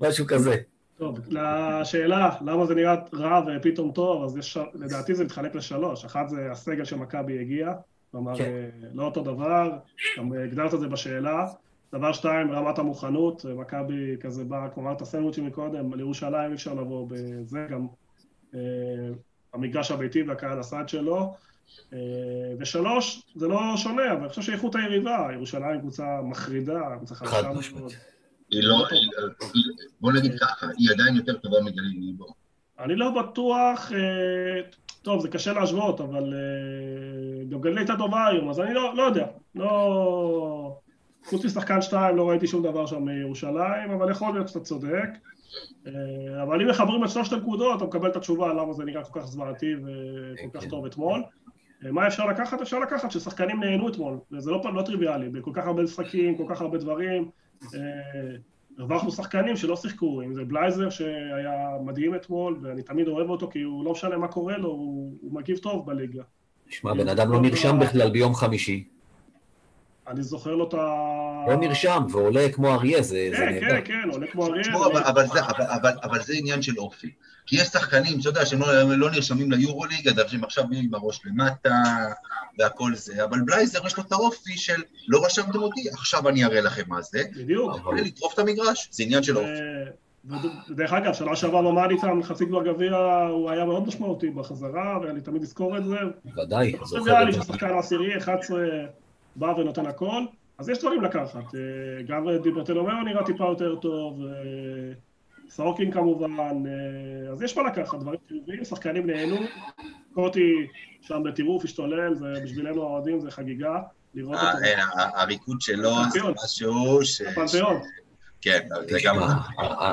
משהו כזה. טוב, לשאלה למה זה נראה רע ופתאום טוב, אז יש, לדעתי זה מתחלק לשלוש. אחת זה הסגל שמכבי הגיע, כלומר, כן. לא אותו דבר, גם הגדרת את זה בשאלה. דבר שתיים, רמת המוכנות, מכבי כזה בא, כמו אמרת סנדוויצ'ים מקודם, לירושלים אי אפשר לבוא בזה, גם אה, המגרש הביתי והקהל הסעד שלו. אה, ושלוש, זה לא שונה, אבל אני חושב שאיכות היריבה, ירושלים קבוצה מחרידה, קבוצה חדשה מאוד. היא לא, בוא נגיד ככה, היא עדיין יותר טובה מגליל ליבו. אני לא בטוח, אה, טוב, זה קשה להשוות, אבל גם גליל הייתה טובה היום, אז אני לא, לא יודע, לא... חוץ משחקן שתיים לא ראיתי שום דבר שם מירושלים, אבל יכול להיות שאתה צודק. אה, אבל אם מחברים את שלושת הנקודות, אתה מקבל את התשובה למה זה נראה כל כך זוועתי וכל כך טוב אתמול. אה, מה אפשר לקחת? אפשר לקחת ששחקנים נהנו אתמול, וזה לא, לא טריוויאלי, בכל כך הרבה משחקים, כל כך הרבה דברים. אה, הרווחנו שחקנים שלא שיחקו, אם זה בלייזר שהיה מדהים אתמול, ואני תמיד אוהב אותו כי הוא לא משנה מה קורה לו, הוא, הוא מגיב טוב בליגה. שמע, בן אדם לא נרשם בכלל ביום חמישי, אני זוכר לו את ה... לא נרשם, ועולה כמו אריה, זה נהדר. כן, כן, כן, עולה כמו אריה. אבל זה עניין של אופי. כי יש שחקנים, אתה יודע, שהם לא, לא נרשמים ליורוליג, אז הם עכשיו עם הראש למטה, והכל זה, אבל בלייזר יש לו את האופי של לא רשמתם אותי, עכשיו אני אראה לכם מה זה. בדיוק. אבל לטרוף את המגרש, זה עניין של אופי. ודרך אגב, שנה שעברה במאד איתם, חצי גמר גביע, הוא היה מאוד משמעותי בחזרה, ואני תמיד אזכור את זה. ודאי, זוכר את זה. שחקן עשירי, 11... בא ונותן הכל, אז יש דברים לקחת. אה, גם דיברטלומיאו נראה טיפה יותר טוב, אה, סורקין כמובן, אה, אז יש מה לקחת, דברים חיוביים, שחקנים נהנו, קוטי שם בטירוף, השתולל, ובשבילנו האוהדים זה חגיגה, לראות אותו. הריקוד שלו זה משהו ש... הפנתיאון. כן, זה גם...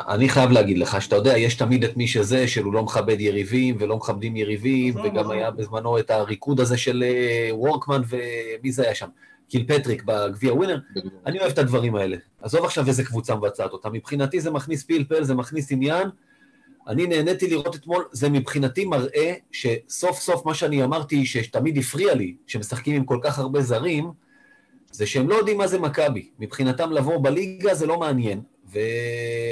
אני חייב להגיד לך שאתה יודע, יש תמיד את מי שזה, שהוא לא מכבד יריבים ולא מכבדים יריבים, וגם היה בזמנו את הריקוד הזה של וורקמן ומי זה היה שם? קילפטריק בגביע ווינר, אני אוהב את הדברים האלה. עזוב עכשיו איזה קבוצה מבצעת אותה. מבחינתי זה מכניס פלפל, זה מכניס עניין. אני נהניתי לראות אתמול, זה מבחינתי מראה שסוף סוף מה שאני אמרתי, שתמיד הפריע לי, שמשחקים עם כל כך הרבה זרים, זה שהם לא יודעים מה זה מכבי. מבחינתם לבוא בליגה זה לא מעניין. ו...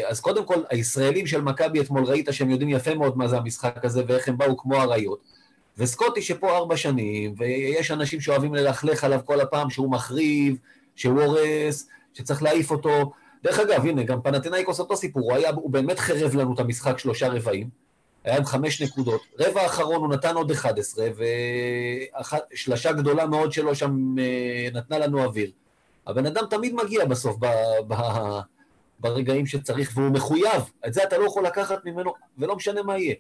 אז קודם כל, הישראלים של מכבי אתמול ראית שהם יודעים יפה מאוד מה זה המשחק הזה ואיך הם באו כמו אריות. וסקוטי שפה ארבע שנים, ויש אנשים שאוהבים ללכלך עליו כל הפעם שהוא מחריב, שהוא הורס, שצריך להעיף אותו. דרך אגב, הנה, גם פנתנאיקוס אותו סיפור, הוא, היה, הוא באמת חרב לנו את המשחק שלושה רבעים, היה עם חמש נקודות. רבע האחרון הוא נתן עוד 11, ושלשה גדולה מאוד שלו שם אה, נתנה לנו אוויר. הבן אדם תמיד מגיע בסוף ב, ב, ברגעים שצריך, והוא מחויב. את זה אתה לא יכול לקחת ממנו, ולא משנה מה יהיה.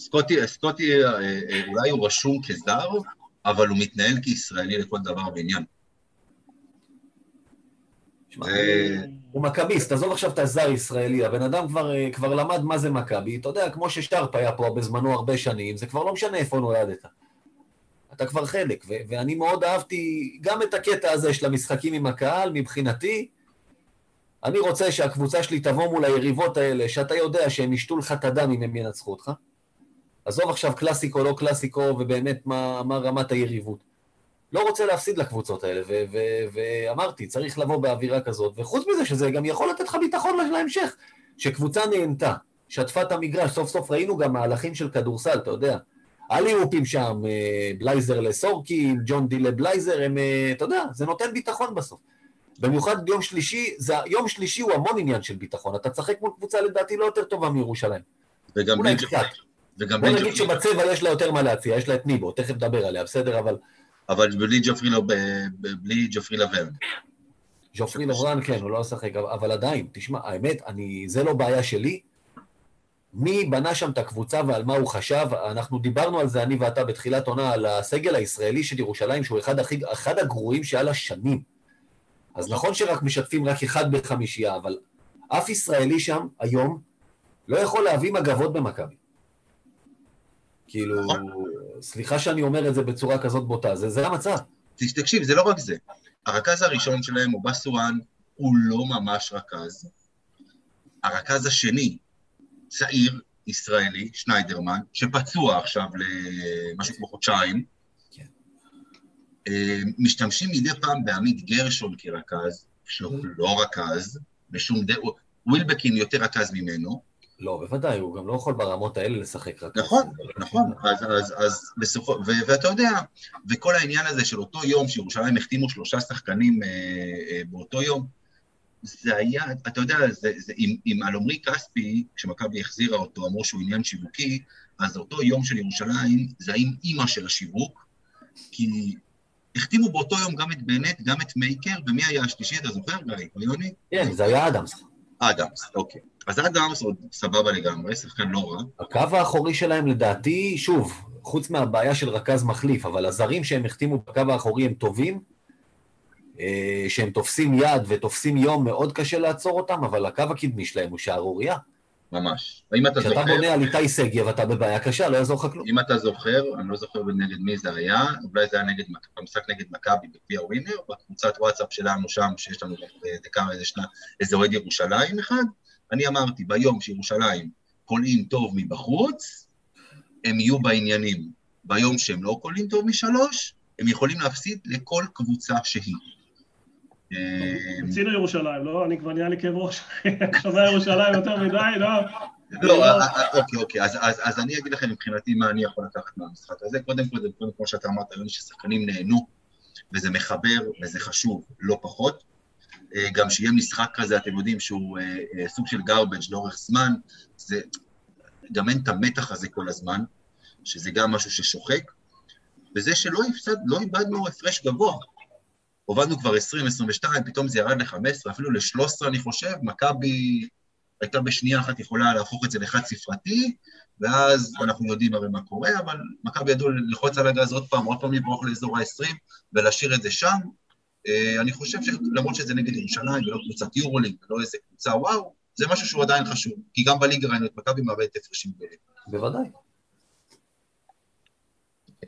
סקוטי, סקוטי אה, אה, אולי הוא רשום כזר, אבל הוא מתנהל כישראלי לכל דבר ועניין. הוא מכביסט, עזוב עכשיו את הזר ישראלי, הבן אדם כבר, אה, כבר למד מה זה מכבי, אתה יודע, כמו ששרפ היה פה בזמנו הרבה שנים, זה כבר לא משנה איפה נולדת. אתה כבר חלק, ו- ואני מאוד אהבתי גם את הקטע הזה של המשחקים עם הקהל, מבחינתי, אני רוצה שהקבוצה שלי תבוא מול היריבות האלה, שאתה יודע שהם ישתו לך את הדם אם הם ינצחו אותך. עזוב עכשיו קלאסיקו, לא קלאסיקו, ובאמת מה, מה רמת היריבות. לא רוצה להפסיד לקבוצות האלה, ואמרתי, צריך לבוא באווירה כזאת, וחוץ מזה שזה גם יכול לתת לך ביטחון להמשך. שקבוצה נהנתה, שטפה את המגרש, סוף סוף ראינו גם מהלכים של כדורסל, אתה יודע. הליאופים שם, אה, בלייזר לסורקין, ג'ון די לבלייזר, הם, אה, אתה יודע, זה נותן ביטחון בסוף. במיוחד יום שלישי, זה, יום שלישי הוא המון עניין של ביטחון. אתה תשחק מול קבוצה לדעתי לא יותר טובה מירושלים. וגם בוא נגיד שבצבע יש לה יותר מה להציע, יש לה את ניבו, תכף נדבר עליה, בסדר? אבל אבל בלי ג'ופרי, לא, בלי ג'ופרי לברן. ג'ופרי לברן, כן, הוא לא משחק, אבל עדיין, תשמע, האמת, אני, זה לא בעיה שלי. מי בנה שם את הקבוצה ועל מה הוא חשב? אנחנו דיברנו על זה, אני ואתה, בתחילת עונה, על הסגל הישראלי של ירושלים, שהוא אחד, הכי, אחד הגרועים שהיה לה שנים. אז נכון שרק משתפים רק אחד בחמישייה, אבל אף ישראלי שם, היום, לא יכול להביא מגבות במכבי. כאילו, נכון. סליחה שאני אומר את זה בצורה כזאת בוטה, זה, זה המצב. תקשיב, זה לא רק זה. הרכז הראשון שלהם הוא בסואן, הוא לא ממש רכז. הרכז השני, צעיר, ישראלי, שניידרמן, שפצוע עכשיו למשהו כמו חודשיים. כן. אה, משתמשים מדי פעם בעמית גרשון כרכז, שהוא לא רכז, בשום דרך, ווילבקין יותר רכז ממנו, לא, בוודאי, הוא גם לא יכול ברמות האלה לשחק רק... נכון, נכון, אז, אז, אז בסופו, ו, ואתה יודע, וכל העניין הזה של אותו יום שירושלים החתימו שלושה שחקנים אה, אה, באותו יום, זה היה, אתה יודע, זה, זה, עם, עם אלומרי כספי, כשמכבי החזירה אותו, אמרו שהוא עניין שיווקי, אז אותו יום של ירושלים, זה עם אימא של השיווק, כי החתימו באותו יום גם את בנט, גם את מייקר, ומי היה השלישי, אתה זוכר, גיא? יוני? כן, זה היה אדמס. אדמס, אוקיי. אז אדמס עוד סבבה לגמרי, שחקן לא רע. הקו האחורי שלהם לדעתי, שוב, חוץ מהבעיה של רכז מחליף, אבל הזרים שהם החתימו בקו האחורי הם טובים, אה, שהם תופסים יד ותופסים יום, מאוד קשה לעצור אותם, אבל הקו הקדמי שלהם הוא שערורייה. ממש. אם אתה זוכר... כשאתה בונה על איתי שגב, אתה בבעיה קשה, לא יעזור לך כלום. אם אתה זוכר, אני לא זוכר נגד מי זה היה, אולי זה היה נגד, במשחק נגד מכבי בגביע ווינר, בקבוצת וואטסאפ שלנו שם, שיש לנו דקה איזה שנה, איזה אוהד ירושלים אחד, אני אמרתי, ביום שירושלים קולעים טוב מבחוץ, הם יהיו בעניינים. ביום שהם לא קולעים טוב משלוש, הם יכולים להפסיד לכל קבוצה שהיא. רצינו ירושלים, לא? אני כבר נהיה לי כאב ראש. חזר ירושלים יותר מדי, לא? לא, אה, אה, אוקיי, אוקיי, אז אני אגיד לכם מבחינתי מה אני יכול לקחת מהמשחק הזה. קודם כל, קודם כמו שאתה אמרת, יוני, ששחקנים נהנו, וזה מחבר, וזה חשוב לא פחות. אה, גם שיהיה משחק כזה, אתם יודעים שהוא סוג של garbage לאורך זמן, זה, גם אין את המתח הזה כל הזמן, שזה גם משהו ששוחק, וזה שלא הפסד, לא איבדנו הפרש גבוה. הובלנו כבר 20, 22, פתאום זה ירד ל-15, אפילו ל-13 אני חושב, מכבי הייתה בשנייה אחת יכולה להפוך את זה לחד ספרתי, ואז אנחנו יודעים הרי מה קורה, אבל מכבי ידעו ללחוץ על הגז עוד פעם, עוד פעם לברוח לאזור ה-20 ולהשאיר את זה שם. אה, אני חושב שלמרות שזה נגד ירושלים ולא קבוצת יורולינג ולא איזה קבוצה וואו, זה משהו שהוא עדיין חשוב, כי גם בליגה ראינו את מכבי מאבדת הפרשים גדולים. בוודאי.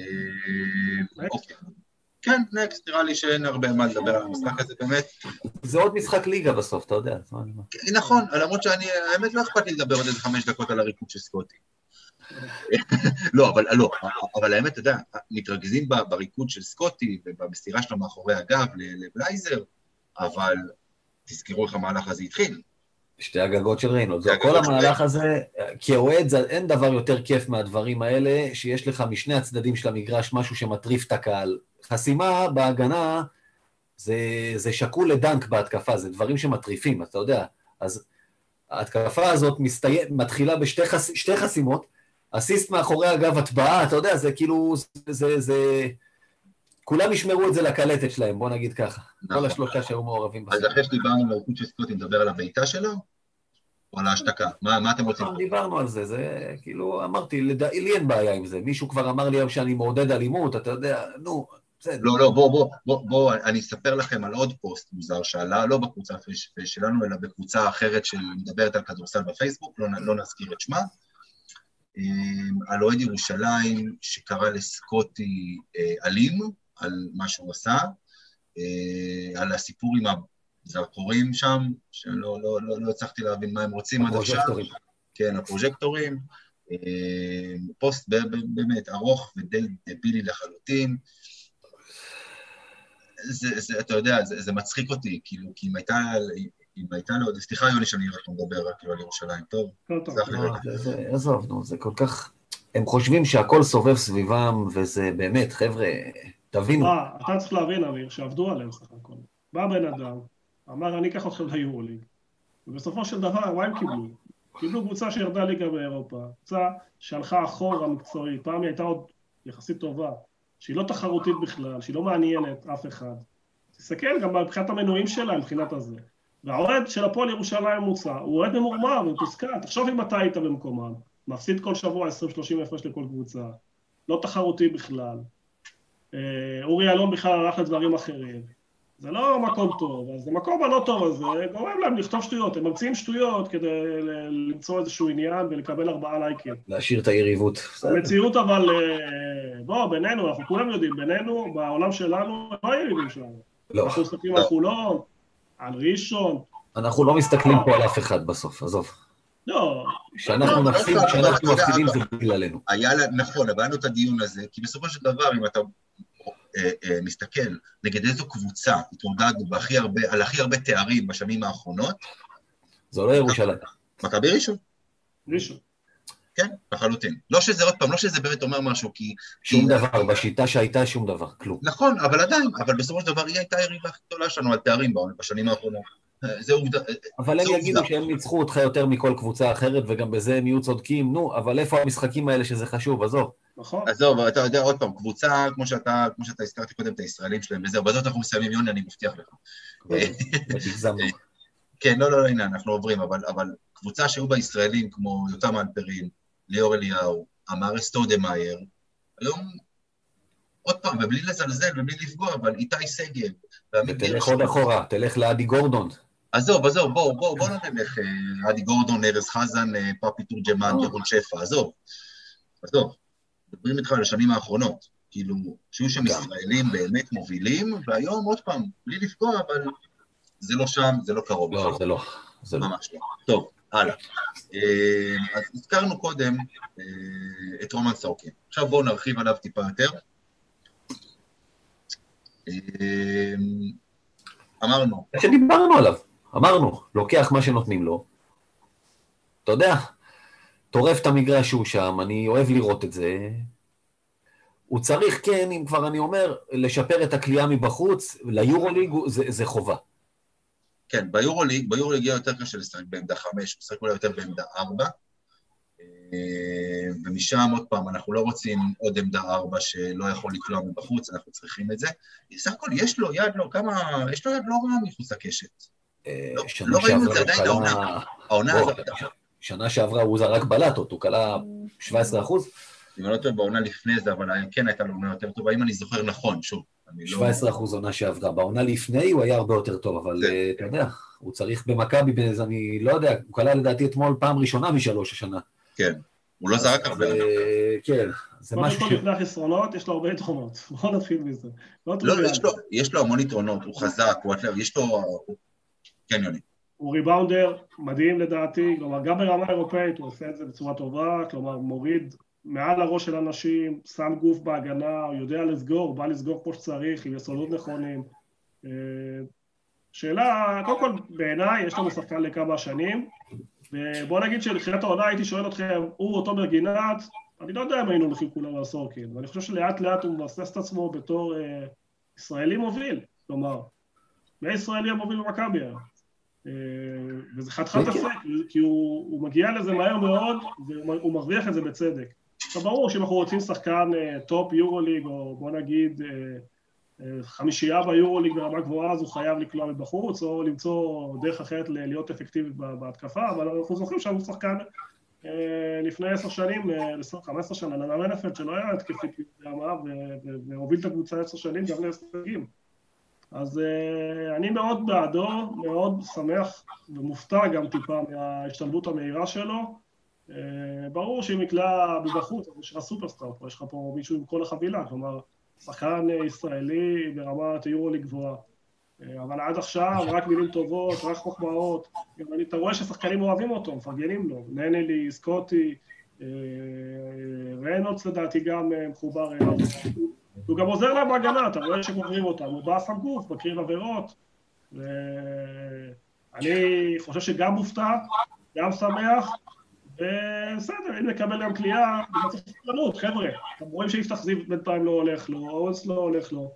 אה, אוקיי. כן, נקסט, נראה לי שאין הרבה מה לדבר על המשחק הזה, באמת. זה עוד משחק ליגה בסוף, אתה יודע. נכון, למרות שאני, האמת לא אכפת לי לדבר עוד איזה חמש דקות על הריקוד של סקוטי. לא, אבל לא, אבל האמת, אתה יודע, מתרכזים בריקוד של סקוטי ובמסירה שלו מאחורי הגב לבלייזר, אבל תזכרו איך המהלך הזה התחיל. שתי הגגות של ריינולד. כל המהלך הזה, כאוהד אין דבר יותר כיף מהדברים האלה, שיש לך משני הצדדים של המגרש משהו שמטריף את הקהל. חסימה בהגנה זה, זה שקול לדנק בהתקפה, זה דברים שמטריפים, אתה יודע. אז ההתקפה הזאת מסתי... מתחילה בשתי חס... חסימות, אסיסט מאחורי הגב הטבעה, אתה יודע, זה כאילו, זה, זה. כולם ישמרו את זה לקלטת שלהם, בוא נגיד ככה. נכון. כל השלושה שהיו מעורבים אז בסרט. אחרי שדיברנו על הריקוד של סקוטי, נדבר על הבעיטה שלו? או על ההשתקה? מה אתם רוצים? פעם דיברנו על זה, זה כאילו, אמרתי. לי אין בעיה עם זה. מישהו כבר אמר לי היום שאני מעודד אלימות, אתה יודע, נו, בסדר. לא, לא, בואו, בואו, בואו, בוא, אני אספר לכם על עוד פוסט מוזר שעלה, לא בקבוצה שלנו, אלא בקבוצה אחרת שמדברת על כדורסל בפייסבוק, לא, לא נזכיר את שמה, על אוהד ירושלים שקרא לסקוטי אה, אלים, על מה שהוא עשה, אה, על הסיפור עם הזרקורים שם, שלא לא, לא, לא הצלחתי להבין מה הם רוצים עד עכשיו. כן, הפרוז'קטורים. אה, פוסט באמת ארוך ודי דבילי לחלוטין. זה, זה, אתה יודע, זה, זה מצחיק אותי, כאילו, כי אם הייתה, אם הייתה לו, סליחה יוני שאני רק מדבר רק על ירושלים, טוב. לא, עזוב, נו, זה כל כך... הם חושבים שהכל סובב סביבם, וזה באמת, חבר'ה, תבינו. מה, אתה צריך להבין, אמיר, שעבדו עליהם סך הכל. בא בן אדם, אמר, אני אקח אתכם ליורוליג, ובסופו של דבר, מה הם קיבלו? קיבלו קבוצה שירדה ליגה באירופה, קבוצה שהלכה אחורה מקצועית, פעם היא הייתה עוד יחסית טובה, שהיא לא תחרותית בכלל, שהיא לא מעניינת אף אחד. תסתכל גם מבחינת המנויים שלה, מבחינת הזה. והאוהד של הפועל ירושלים מוצע, הוא אוהד ממורמר ומתוסכל, תחשוב אם אתה היית במקומם, מפסיד כל שבוע 20-30 הפרש לכל קבוצה, לא תחרותי בכלל. אה, אורי אלון בכלל הלך לדברים אחרים. זה לא מקום טוב, אז המקום הלא טוב הזה גורם להם לכתוב שטויות, הם ממציאים שטויות כדי למצוא איזשהו עניין ולקבל ארבעה לייקים. להשאיר את היריבות. המציאות אבל, אה, בוא, בינינו, אנחנו כולם יודעים, בינינו, בעולם שלנו, לא היריבים שלנו. לא, אנחנו מסתכלים על חולון, על ראשון, אנחנו לא מסתכלים פה על אף אחד בסוף, עזוב. לא, כשאנחנו לא, נפסיד, לא, כשאנחנו מפסידים זה בגללנו. היה נכון, לנו את הדיון הזה, כי בסופו של דבר, אם אתה אה, אה, מסתכל נגד איזו קבוצה התמודדנו על הכי הרבה תארים בשנים האחרונות, זו לא ירושלים. מכבי ראשון, ראשון. כן, לחלוטין. לא שזה, עוד פעם, לא שזה באמת אומר משהו, כי... שום כי- דבר, בשיטה שהייתה שום דבר, כלום. נכון, אבל עדיין, אבל בסופו של דבר היא הייתה היריבה הכי גדולה שלנו על תארים בשנים האחרונות. אה, זה עובדה, אה, אבל הם יגידו עובדה. שהם ניצחו אותך יותר מכל קבוצה אחרת, וגם בזה הם יהיו צודקים. נו, אבל איפה המשחקים האלה שזה חשוב? עזוב. נכון? עזוב, אתה יודע, עוד פעם, קבוצה, כמו שאתה, כמו שאתה הזכרתי קודם, את הישראלים שלהם, וזהו, בזאת אנחנו מסיימים, יוני, אני מבטיח לך. כן, לא, לא, לא, הנה, אנחנו עוברים, אבל, אבל קבוצה שהיו בה ישראלים כמו יותם אלפרין, ליאור אליהו, אמר סטודמאייר, היום, עוד פעם, ובלי לזלזל ובלי לפגוע, אבל איתי שגב, ועמית ותלך. עוד אחורה, תלך לאדי גורדון. עזוב, עזוב, בואו, בואו, בואו לא נלך, אה, עדי גורדון, ארז חזן, אה, פפי תורג'מן, לא. ירון שפע, עזוב. עזוב, מדברים איתך על השנים האחרונות. כאילו, שהיו שם. ישראלים באמת מובילים, והיום, עוד פעם, בלי לפגוע, אבל זה לא שם, זה לא קרוב. לא, זה לא. זה לא. ממש לא. טוב, הלאה. אה, אז הזכרנו קודם אה, את רומן סורקין. עכשיו בואו נרחיב עליו טיפה יותר. אה, אמרנו, שדיברנו עליו, אמרנו, לוקח מה שנותנים לו. אתה יודע, טורף את המגרש שהוא שם, אני אוהב לראות את זה. הוא צריך, כן, אם כבר אני אומר, לשפר את הכלייה מבחוץ, ליורוליג זה, זה חובה. כן, ביורוליג, ביורוליג יהיה יותר קשה לשחק בעמדה חמש, לשחק אולי יותר בעמדה ארבע. אה, ומשם, עוד פעם, אנחנו לא רוצים עוד עמדה ארבע שלא יכול לקלוע מבחוץ, אנחנו צריכים את זה. סך הכל, יש לו יד, לא, כמה, יש לו יד לא רעה מחוץ לקשת. אה, לא- לא ראינו את זה הוא עדיין העונה. העונה בוא, הזאת, שנה שעברה הוא זרק בלטות, הוא כלה 17 אחוז, אם אני לא טועה, בעונה לפני זה, אבל כן הייתה לו עונה יותר טובה, אם אני זוכר נכון, שוב. אני לא... 17 אחוז עונה שעברה. בעונה לפני הוא היה הרבה יותר טוב, אבל כן. אה, אתה יודע, הוא צריך במכבי, באיזה- אני לא יודע, הוא כלה לדעתי אתמול פעם ראשונה משלוש השנה. כן. הוא לא זרק הרבה. אז, אה, כן, זה קודם משהו כל ש... לפני החסרונות, יש לו הרבה יתרונות. בואו נתחיל מזה. לא לא. יש לו, יש לו המון יתרונות, הוא חזק, הוא אתלר, יש לו... כן, יוני. הוא ריבאונדר מדהים לדעתי, כלומר גם ברמה אירופאית הוא עושה את זה בצורה טובה, כלומר מוריד מעל הראש של אנשים, שם גוף בהגנה, הוא יודע לסגור, בא לסגור כמו שצריך, עם יסודות נכונים. אה, שאלה, קודם כל בעיניי יש לנו שחקן לכמה שנים, ובוא נגיד שלתחילת העונה הייתי שואל אתכם, הוא או תומר גינת, אני לא יודע אם היינו הולכים כולם על סורקין, ואני חושב שלאט לאט הוא מבסס את עצמו בתור אה, ישראלי מוביל, כלומר, מהישראלי המוביל במכבי היום. אה, וזה חתיכת כן, כן. הישג, כי הוא, הוא מגיע לזה מהר מאוד, והוא מרוויח את זה בצדק. עכשיו ברור שאם אנחנו רוצים שחקן top יורוליג, או בוא נגיד חמישייה ביורוליג ברמה גבוהה, אז הוא חייב לקלוע מבחוץ, או למצוא דרך אחרת להיות אפקטיבי בהתקפה, אבל אנחנו זוכרים שהוא שחקן לפני עשר שנים, חמש עשרה שנה, נדב הנפלד שלא היה התקפי כמה, והוביל את הקבוצה עשר שנים גם להישגים. אז אני מאוד בעדו, מאוד שמח ומופתע גם טיפה מההשתלבות המהירה שלו. ברור שאם נקלע מבחוץ, אז יש לך סופרסטאר פה, יש לך פה מישהו עם כל החבילה, כלומר, שחקן ישראלי ברמת היורוליג גבוהה. אבל עד עכשיו רק מילים טובות, רק חוכמאות. אתה רואה ששחקנים אוהבים אותו, מפרגנים לו. ננלי, סקוטי, ריינולדס לדעתי גם מחובר אליו. הוא גם עוזר להם בהגנה, אתה רואה שגוברים אותם. הוא בא שם גוף, מקריב עבירות. אני חושב שגם מופתע, גם שמח, בסדר, אם נקבל גם קליעה, זה צריך סבלנות, חבר'ה. אתם רואים שיפתח זיו בינתיים לא הולך לו, אורנס לא הולך לו.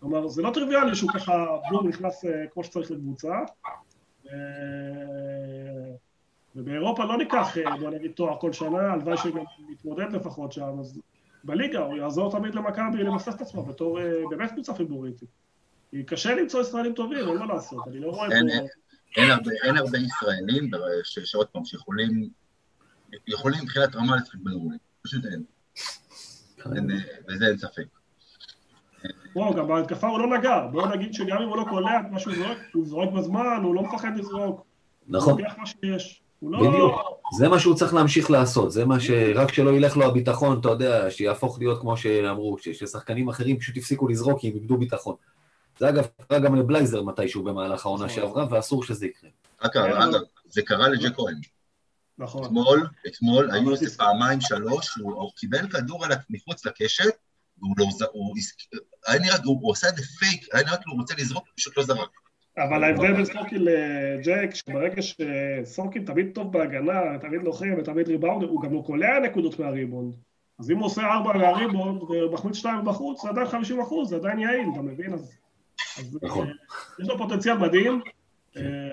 כלומר, זה לא טריוויאלי שהוא ככה, בום, נכנס כמו שצריך לקבוצה. ובאירופה לא ניקח, בוא נגיד, תואר כל שנה, הלוואי שגם נתמודד לפחות שם, אז בליגה הוא יעזור תמיד למכבי לבסס את עצמו בתור באמת קבוצה פיבוריטית. כי קשה למצוא ישראלים טובים, אין מה לעשות, אני לא רואה פה... אין הרבה ישראלים, שעוד פעם, שיכולים, יכולים מבחינת רמה לשחק בנורמלית, פשוט אין. וזה אין ספק. וואו, גם בהתקפה הוא לא נגע, בואו נגיד שגם אם הוא לא קולע את מה שהוא זורק, הוא זורק בזמן, הוא לא מפחד לזרוק. נכון. הוא לוקח מה שיש. לא... בדיוק. זה מה שהוא צריך להמשיך לעשות, זה מה ש... רק שלא ילך לו הביטחון, אתה יודע, שיהפוך להיות כמו שאמרו, ששחקנים אחרים פשוט הפסיקו לזרוק כי הם איבדו ביטחון. זה אגב קרה גם לבלייזר מתישהו במהלך העונה שעברה, ואסור שזה יקרה. אגב, זה קרה לג'ק כהן. נכון. אתמול, אתמול, היו איזה פעמיים שלוש, הוא קיבל כדור מחוץ לקשת, והוא לא, הוא, היה נראה, הוא עושה את זה פייק, היה נראה כאילו הוא רוצה לזרוק, הוא פשוט לא זרק. אבל ההבדל בין סורקין לג'ק, שברגע שסורקין תמיד טוב בהגנה, תמיד לוחם ותמיד ריבאונד, הוא גם לא קולע נקודות מהריבאונד. אז אם הוא עושה ארבע מהריבאונד ומחמיץ שתיים בחוץ, זה עדיין חמישים אחוז, זה עדיין יעיל, אתה מבין? אז... נכון. יש לו פוטנציאל מדהים,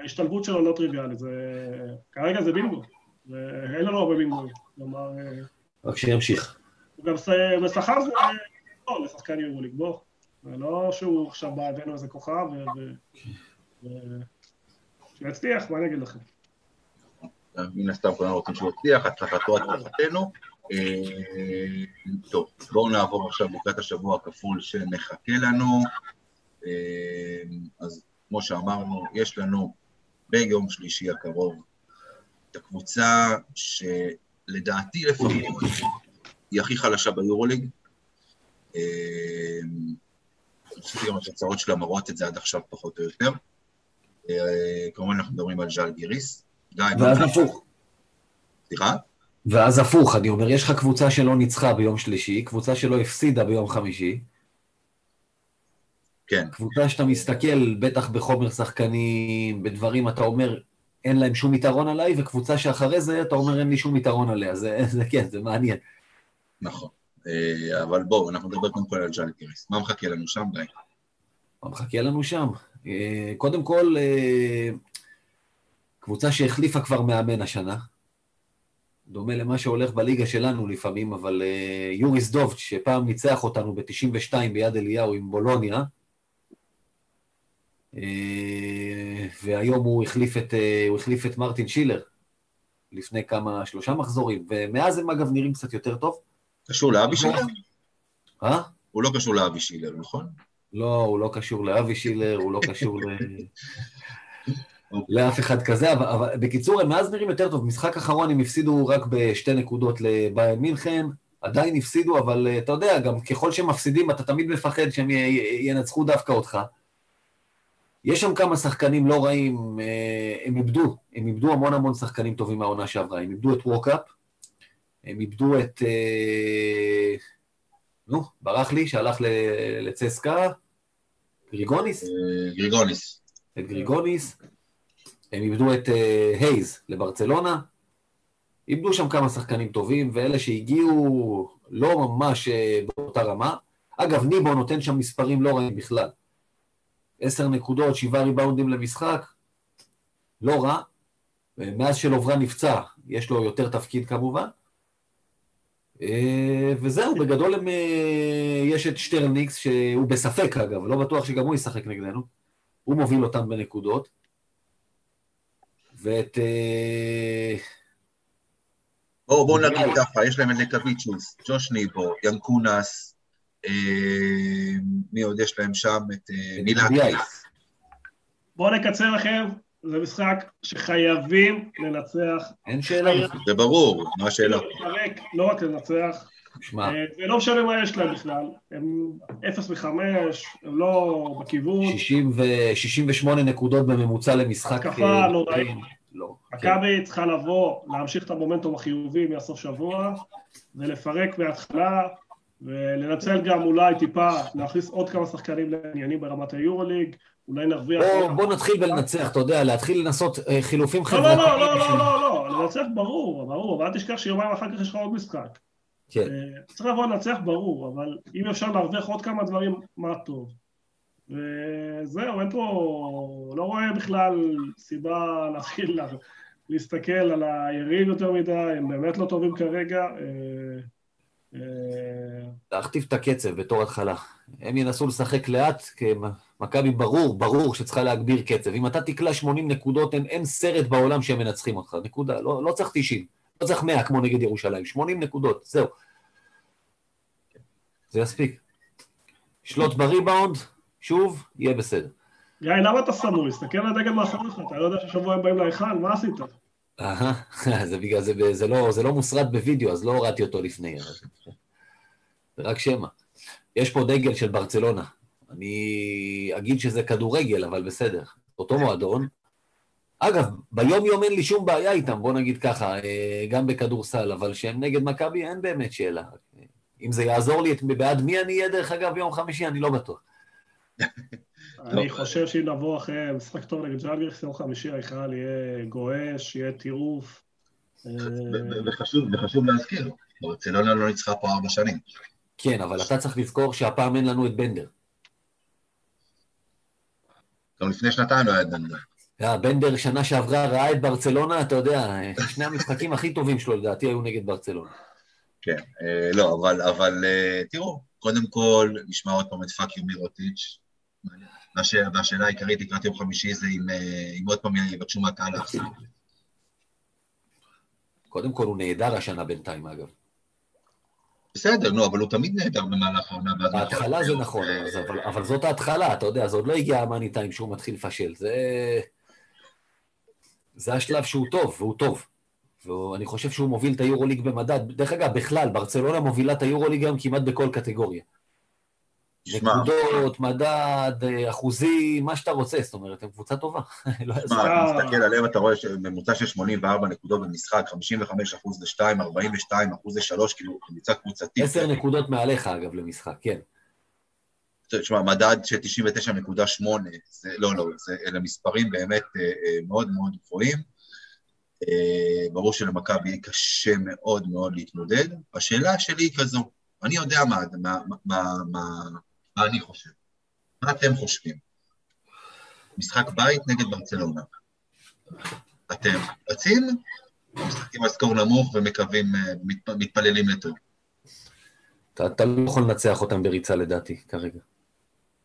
ההשתלבות שלו לא טריוויאלית, כרגע זה בינגו, ואין לנו הרבה בינגו, כלומר... רק שימשיך. הוא גם בשכר זה לא לשחקן יורוליג, בוא. זה לא שהוא עכשיו בא, הבאנו איזה כוכב, ו... שיצליח, מה אני אגיד לכם? מן הסתם כולנו רוצים שהוא יצליח, הצלחתו הצלחתנו. טוב, בואו נעבור עכשיו לקראת השבוע הכפול שמחכה לנו. אז כמו שאמרנו, יש לנו ביום שלישי הקרוב את הקבוצה שלדעתי לפחות היא הכי חלשה ביורוליג. אני חושב שגם התוצאות שלה מראות את זה עד עכשיו פחות או יותר. כמובן אנחנו מדברים על ז'אל גיריס. ואז הפוך. סליחה? ואז הפוך, אני אומר, יש לך קבוצה שלא ניצחה ביום שלישי, קבוצה שלא הפסידה ביום חמישי. כן. קבוצה שאתה מסתכל, בטח בחומר שחקנים, בדברים, אתה אומר, אין להם שום יתרון עליי, וקבוצה שאחרי זה, אתה אומר, אין לי שום יתרון עליה. זה, זה כן, זה מעניין. נכון. אבל בואו, אנחנו נדבר קודם כל על ג'אלי גיריס. מה מחכה לנו שם, גיא? מה מחכה לנו שם? קודם כל, קבוצה שהחליפה כבר מאמן השנה. דומה למה שהולך בליגה שלנו לפעמים, אבל יוריס דובץ', שפעם ניצח אותנו ב-92 ביד אליהו עם בולוניה, והיום הוא החליף את, הוא החליף את מרטין שילר לפני כמה, שלושה מחזורים, ומאז הם אגב נראים קצת יותר טוב. קשור לאבי שילר? אה? הוא לא קשור לאבי שילר, נכון? לא, הוא לא קשור לאבי שילר, הוא לא קשור ל... לאף אחד כזה, אבל, אבל בקיצור, הם מאז נראים יותר טוב. משחק אחרון הם הפסידו רק בשתי נקודות לביין מינכן, עדיין הפסידו, אבל אתה יודע, גם ככל שהם מפסידים, אתה תמיד מפחד שהם ינצחו דווקא אותך. יש שם כמה שחקנים לא רעים, הם איבדו, הם איבדו המון המון שחקנים טובים מהעונה שעברה, הם איבדו את ווקאפ, הם איבדו את... נו, ברח לי, שהלך לצסקה, גריגוניס? גריגוניס. את גריגוניס. הם איבדו את הייז לברצלונה. איבדו שם כמה שחקנים טובים, ואלה שהגיעו לא ממש באותה רמה. אגב, ניבו נותן שם מספרים לא רעים בכלל. עשר נקודות, שבעה ריבאונדים למשחק, לא רע. מאז שלוברה נפצע, יש לו יותר תפקיד כמובן. אה, וזהו, בגדול הם, אה, יש את שטרניקס, שהוא בספק אגב, לא בטוח שגם הוא ישחק נגדנו. הוא מוביל אותם בנקודות. ואת... אה, בואו בוא נגיד ככה, יש להם את לקוויצ'וס, ג'וש ניבו, ינקונס, מי עוד יש להם שם? את מילאקיס. בואו נקצר לכם, זה משחק שחייבים לנצח. אין שאלה. זה ברור, מה השאלה? לא רק לנצח. שמע. ולא אה, משנה מה יש להם בכלל, הם אפס מחמש, הם לא בכיוון. 68 נקודות בממוצע למשחק. התקפה נוראית. לא. מכבי צריכה לבוא, להמשיך את המומנטום החיובי מהסוף שבוע, ולפרק מההתחלה, ולנצל גם אולי טיפה, להכניס עוד כמה שחקנים לעניינים ברמת היורוליג, אולי נרוויח... בוא, בוא נתחיל בלנצח, אתה יודע, להתחיל לנסות אה, חילופים חברתיים. לא, לא, לא, לא, לא, לא, לא, לנצח ברור, ברור, ואל תשכח שיומיים אחר כך יש לך עוד משחק. כן. אה, צריך לבוא לנצח ברור, אבל אם אפשר להרוויח עוד כמה דברים, מה טוב. וזהו, אין פה, לא רואה בכלל סיבה להתחיל להסתכל על היריב יותר מדי, הם באמת לא טובים כרגע. אה, להכתיב את הקצב בתור התחלה. הם ינסו לשחק לאט, כי מכבי ברור, ברור שצריכה להגביר קצב. אם אתה תקלע 80 נקודות, אין, אין סרט בעולם שהם מנצחים אותך. נקודה. לא, לא צריך 90. לא צריך 100 כמו נגד ירושלים. 80 נקודות, זהו. זה יספיק. שלוט בריבאונד, שוב, יהיה בסדר. גיא, למה אתה סמוי? תסתכל על הדגל מאחוריך, אתה לא יודע ששבוע הם באים להיכל, מה עשית? אהה, זה בגלל זה, זה לא, זה לא מוסרט בווידאו, אז לא הורדתי אותו לפני. זה רק שמע. יש פה דגל של ברצלונה. אני אגיד שזה כדורגל, אבל בסדר. אותו מועדון. אגב, ביום-יום אין לי שום בעיה איתם, בוא נגיד ככה, אה, גם בכדורסל, אבל שהם נגד מכבי אין באמת שאלה. אם זה יעזור לי, בעד מי אני אהיה, דרך אגב, ביום חמישי, אני לא בטוח. אני חושב שאם נבוא אחרי משחק טוב נגד ז'לגיריס, יום חמישי ההיכל יהיה גועש, יהיה טירוף. וחשוב להזכיר, ברצלונה לא ניצחה פה ארבע שנים. כן, אבל אתה צריך לזכור שהפעם אין לנו את בנדר. גם לפני שנתיים לא היה את בנדר. בנדר שנה שעברה ראה את ברצלונה, אתה יודע, שני המשחקים הכי טובים שלו לדעתי היו נגד ברצלונה. כן, אה, לא, אבל, אבל אה, תראו, קודם כל נשמע עוד פעם את fuck you מירוטיץ', והשאלה העיקרית לקראת יום חמישי זה אם, אה, אם עוד פעם יבקשו מהקהל להחזיר. קודם כל הוא נהדר השנה בינתיים, אגב. בסדר, נו, אבל הוא תמיד נהדר במהלך העונה. בהתחלה זה נכון, אבל, אבל זאת ההתחלה, אתה יודע, זה עוד לא הגיע ה money time שהוא מתחיל לפשל. זה... זה השלב שהוא טוב, והוא טוב. ואני חושב שהוא מוביל את היורוליג במדד. דרך אגב, בכלל, ברצלונה מובילה את היורוליג היום כמעט בכל קטגוריה. נקודות, מדד, אחוזים, מה שאתה רוצה, זאת אומרת, הם קבוצה טובה. לא שמע, אתה מסתכל עליהם, אתה רואה ממוצע של 84 נקודות במשחק, 55 אחוז ל-2, 42 אחוז ל-3, כאילו, קבוצה קבוצתית. 10 נקודות מעליך, אגב, למשחק, כן. תשמע, מדד של 99.8, לא, לא, אלה מספרים באמת אה, אה, מאוד מאוד גבוהים. אה, ברור שלמכבי יהיה קשה מאוד מאוד להתמודד. השאלה שלי היא כזו, אני יודע מה, מה, מה, מה, מה אני חושב. מה אתם חושבים? משחק בית נגד ברצלונה. אתם רצים, משחקים על סקור נמוך ומקווים, אה, מת, מתפללים לטוב. אתה, אתה לא יכול לנצח אותם בריצה לדעתי, כרגע.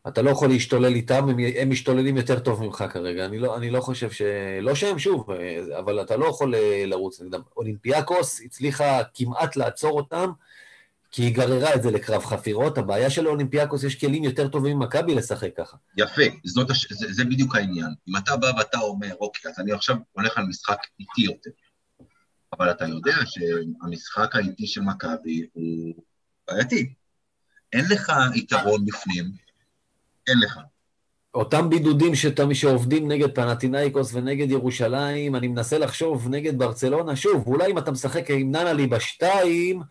אתה לא יכול להשתולל איתם, הם, הם משתוללים יותר טוב ממך כרגע. אני לא, אני לא חושב ש... לא שהם שוב, אה, אבל אתה לא יכול אה, לרוץ נגדם. אולימפיאקוס הצליחה כמעט לעצור אותם, כי היא גררה את זה לקרב חפירות. הבעיה של האולימפיאקוס, יש כלים יותר טובים ממכבי לשחק ככה. יפה, זאת, הש... זה, זה בדיוק העניין. אם אתה בא ואתה אומר, אוקיי, אז אני עכשיו הולך על משחק איטי יותר, אבל אתה יודע שהמשחק האיטי של מכבי הוא בעייתי. אין לך יתרון בפנים, אין לך. אותם בידודים שתמי שעובדים נגד פנטינאיקוס ונגד ירושלים, אני מנסה לחשוב נגד ברצלונה, שוב, אולי אם אתה משחק עם ננלי בשתיים,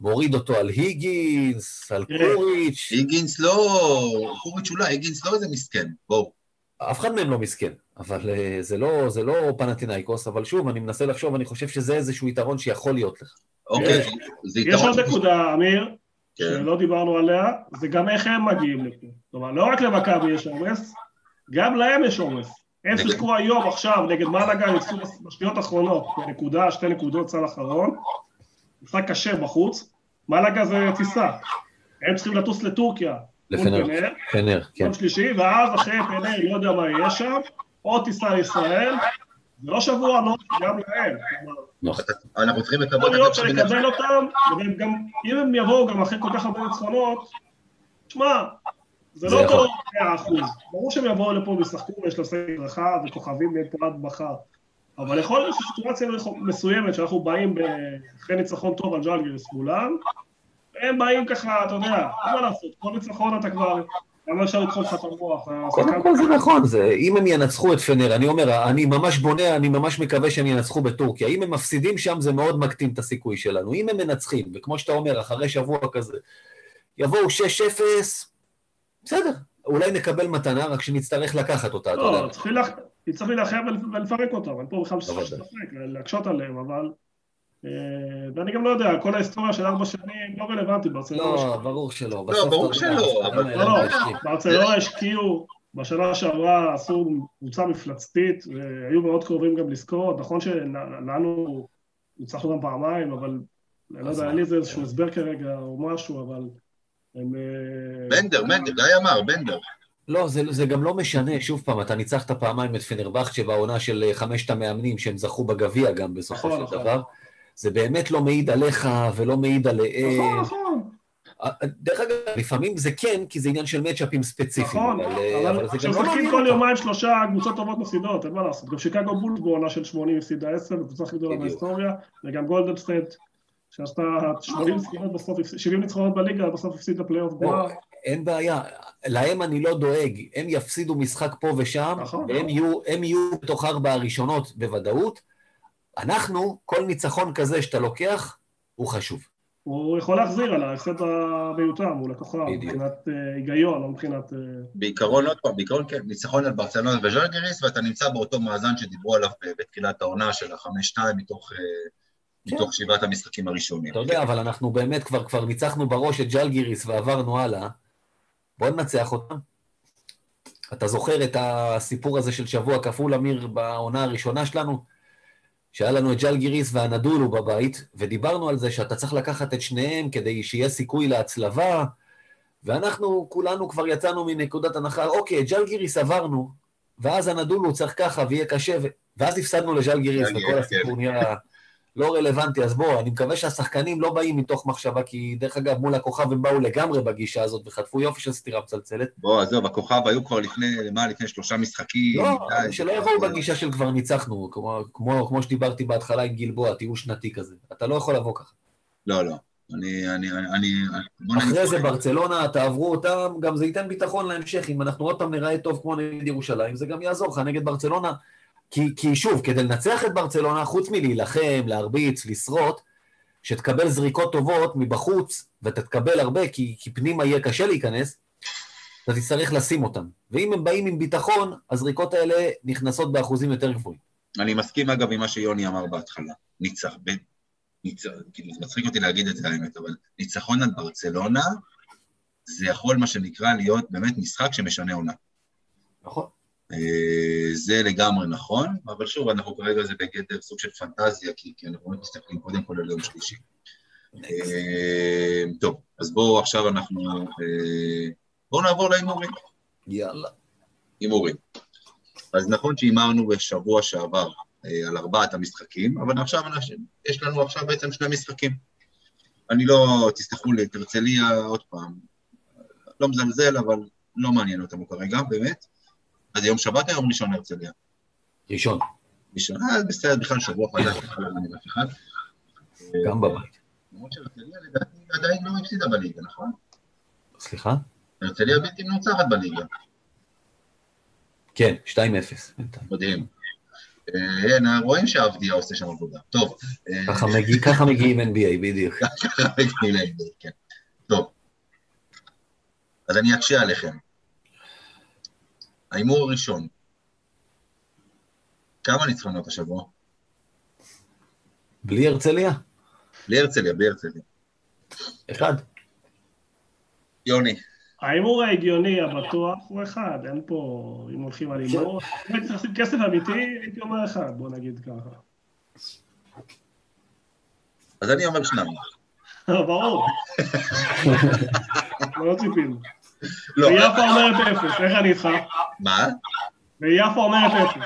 מוריד אותו על היגינס, על קוריץ'. היגינס לא, קוריץ' אולי, היגינס לא איזה מסכן, בואו. אף אחד מהם לא מסכן, אבל אה, זה לא, זה לא פנטינאיקוס, אבל שוב, אני מנסה לחשוב, אני חושב שזה איזשהו יתרון שיכול להיות לך. אוקיי, זה יתרון... יש עוד נקודה, אמיר, כן. שלא דיברנו עליה, זה גם איך הם מגיעים לפה. כלומר, לא רק למכבי יש עומס, גם להם יש עומס. הם שיחקו היום, עכשיו, נגד מלאגה, ניצחו בשניות האחרונות, נקודה, שתי נקודות, צל אחרון, משחק קשה בחוץ, מלאגה זה טיסה. הם צריכים לטוס לטורקיה. לפנר, פנר, כן. יום שלישי, ואז אחרי פנר, לא יודע מה יהיה שם, עוד טיסה לישראל, זה לא שבוע נוח גם להם. נכון. אנחנו צריכים לקבל יכול להיות שנקבל אותם, וגם אם הם יבואו גם אחרי כל כך הרבה ניצחונות, שמע, זה לא אותו 100%. ברור שהם יבואו לפה וישחקו, ויש לו סגל רחב וכוכבים פה עד מחר. אבל יכול להיות שסיטואציה מסוימת שאנחנו באים אחרי ניצחון טוב על ז'לגיריס מולם, הם באים ככה, אתה יודע, מה לעשות, כל ניצחון אתה כבר... למה אפשר לדחוף לך את המוח? קודם כל זה נכון, זה, אם הם ינצחו את פנר, אני אומר, אני ממש בונה, אני ממש מקווה שהם ינצחו בטורקיה. אם הם מפסידים שם, זה מאוד מקטין את הסיכוי שלנו. אם הם מנצחים, וכמו שאתה אומר, אחרי שבוע כזה, יבואו 6-0, בסדר, אולי נקבל מתנה, רק שנצטרך לקחת אותה, אתה יודע. לא, צריך להילחם ולפרק אותם, אין פה בכלל שצריך לשחק, להקשות עליהם, אבל... אה, ואני גם לא יודע, כל ההיסטוריה של ארבע שנים לא רלוונטי, ברצלונה... לא, ברור שלא. לא, ברור שלא, אבל... לא, לא, ברצלונה השקיעו, בשנה שעברה עשו קבוצה מפלצתית, והיו מאוד קרובים גם לזכור, נכון שלנו ניצחנו גם פעמיים, אבל אני לא יודע, אין לי איזשהו הסבר כרגע או משהו, אבל... הם... אה, בנדר, בנדר, גיא אמר, בנדר. לא, זה, זה גם לא משנה, שוב פעם, אתה ניצחת פעמיים את פנרבכצ'ה בעונה של אה, חמשת המאמנים שהם זכו בגביע גם בסופו נכון, של נכון. דבר. זה באמת לא מעיד עליך ולא מעיד עליהם. נכון, נכון. אה, דרך אגב, לפעמים זה כן, כי זה עניין של מצ'אפים ספציפיים. נכון, אבל כשמשחקים כל יומיים שלושה קבוצות טובות מפסידות, אין מה לעשות. גם שיקגו בולס בעונה של 80 הפסידה 10, קבוצה הכי גדולה בהיסטוריה, וגם גולדן סטייט שעשתה 80 ניצחונות בסוף, 70 ניצחונות בליגה, בסוף הפסיד לפלייאוף גמר. אין בעיה, להם אני לא דואג, הם יפסידו משחק פה ושם, נכון. והם יהיו, יהיו בתוך ארבע הראשונות בוודאות. אנחנו, כל ניצחון כזה שאתה לוקח, הוא חשוב. הוא יכול להחזיר על ההפסד המיותר מול הכוכב, מבחינת uh, היגיון, לא מבחינת... Uh... בעיקרון, עוד פעם, בעיקרון כן, ניצחון על ברצלונה וז'לגריס, ואתה נמצא באותו מאזן שדיברו עליו בתחילת העונה של החמש-שתיים מתוך... כן. מתוך שבעת המשחקים הראשונים. אתה יודע, אבל אנחנו באמת כבר ניצחנו בראש את ג'לגיריס ועברנו הלאה. בוא ננצח אותם. אתה זוכר את הסיפור הזה של שבוע כפול, אמיר, בעונה הראשונה שלנו? שהיה לנו את ג'לגיריס והנדולו בבית, ודיברנו על זה שאתה צריך לקחת את שניהם כדי שיהיה סיכוי להצלבה, ואנחנו כולנו כבר יצאנו מנקודת הנחה, אוקיי, ג'לגיריס עברנו, ואז הנדולו צריך ככה ויהיה קשה, ו... ואז הפסדנו לג'לגיריס, וכל הסיפור כן. נהיה... לא רלוונטי, אז בוא, אני מקווה שהשחקנים לא באים מתוך מחשבה, כי דרך אגב, מול הכוכב הם באו לגמרי בגישה הזאת וחטפו יופי של סטירה מצלצלת. בוא, עזוב, הכוכב היו כבר לפני, למה, לפני שלושה משחקים. לא, די, שלא יבואו בגישה של כבר ניצחנו, כמו, כמו, כמו שדיברתי בהתחלה עם גלבוע, תראו שנתי כזה. אתה לא יכול לבוא ככה. לא, לא. אני, אני, אני... אחרי זה ברצלונה, תעברו אותם, גם זה ייתן ביטחון להמשך. אם אנחנו עוד פעם נראה טוב כמו נגד ירושלים, זה גם יעזור לך נגד ברצלונה. כי, כי שוב, כדי לנצח את ברצלונה, חוץ מלהילחם, להרביץ, לשרוט, שתקבל זריקות טובות מבחוץ, ואתה תקבל הרבה, כי, כי פנימה יהיה קשה להיכנס, אתה תצטרך לשים אותם. ואם הם באים עם ביטחון, הזריקות האלה נכנסות באחוזים יותר גבוהים. אני מסכים אגב עם מה שיוני אמר בהתחלה. ניצח, בין, ניצח, כאילו זה מצחיק אותי להגיד את זה האמת, אבל ניצחון על ברצלונה, זה יכול מה שנקרא להיות באמת משחק שמשנה עונה. נכון. אה, זה לגמרי נכון, אבל שוב, אנחנו כרגע זה בגדר סוג של פנטזיה, כי, כי אנחנו מסתכלים קודם כל על יום שלישי. אה, טוב, אז בואו עכשיו אנחנו... אה, בואו נעבור להימורים. יאללה. הימורים. אז נכון שהימרנו בשבוע שעבר על ארבעת המשחקים, אבל עכשיו יש לנו עכשיו בעצם שני משחקים. אני לא, תסלחו לי, את הרצליה עוד פעם, לא מזלזל, אבל לא מעניין אותנו כרגע, באמת. אז זה יום שבת או יום ראשון הרצליה? ראשון. ראשון, אה, בסדר, בכלל שבוע חדש, בכלל לא אף אחד. גם בבית. למרות שהרצליה לדעתי עדיין לא הפסידה בליגה, נכון? סליחה? הרצליה בלתי מנוצחת בליגה. כן, 2-0. מדהים. אה, רואים שעבדיה עושה שם עבודה. טוב. אה, ככה מגיעים NBA, בדיוק. ככה מגיעים NBA, כן. טוב. אז אני אקשה עליכם. ההימור הראשון, כמה ניצחונות השבוע? בלי הרצליה? בלי הרצליה, בלי הרצליה. אחד. יוני. ההימור ההגיוני הבטוח הוא אחד, אין פה, אם הולכים על הימור, אם הייתי צריך לשים כסף אמיתי, הייתי אומר אחד, בוא נגיד ככה. אז אני אומר שניים. ברור. לא ציפינו. לא, ויפה אומרת אפס, איך אני איתך? מה? ויפה אומרת אפס.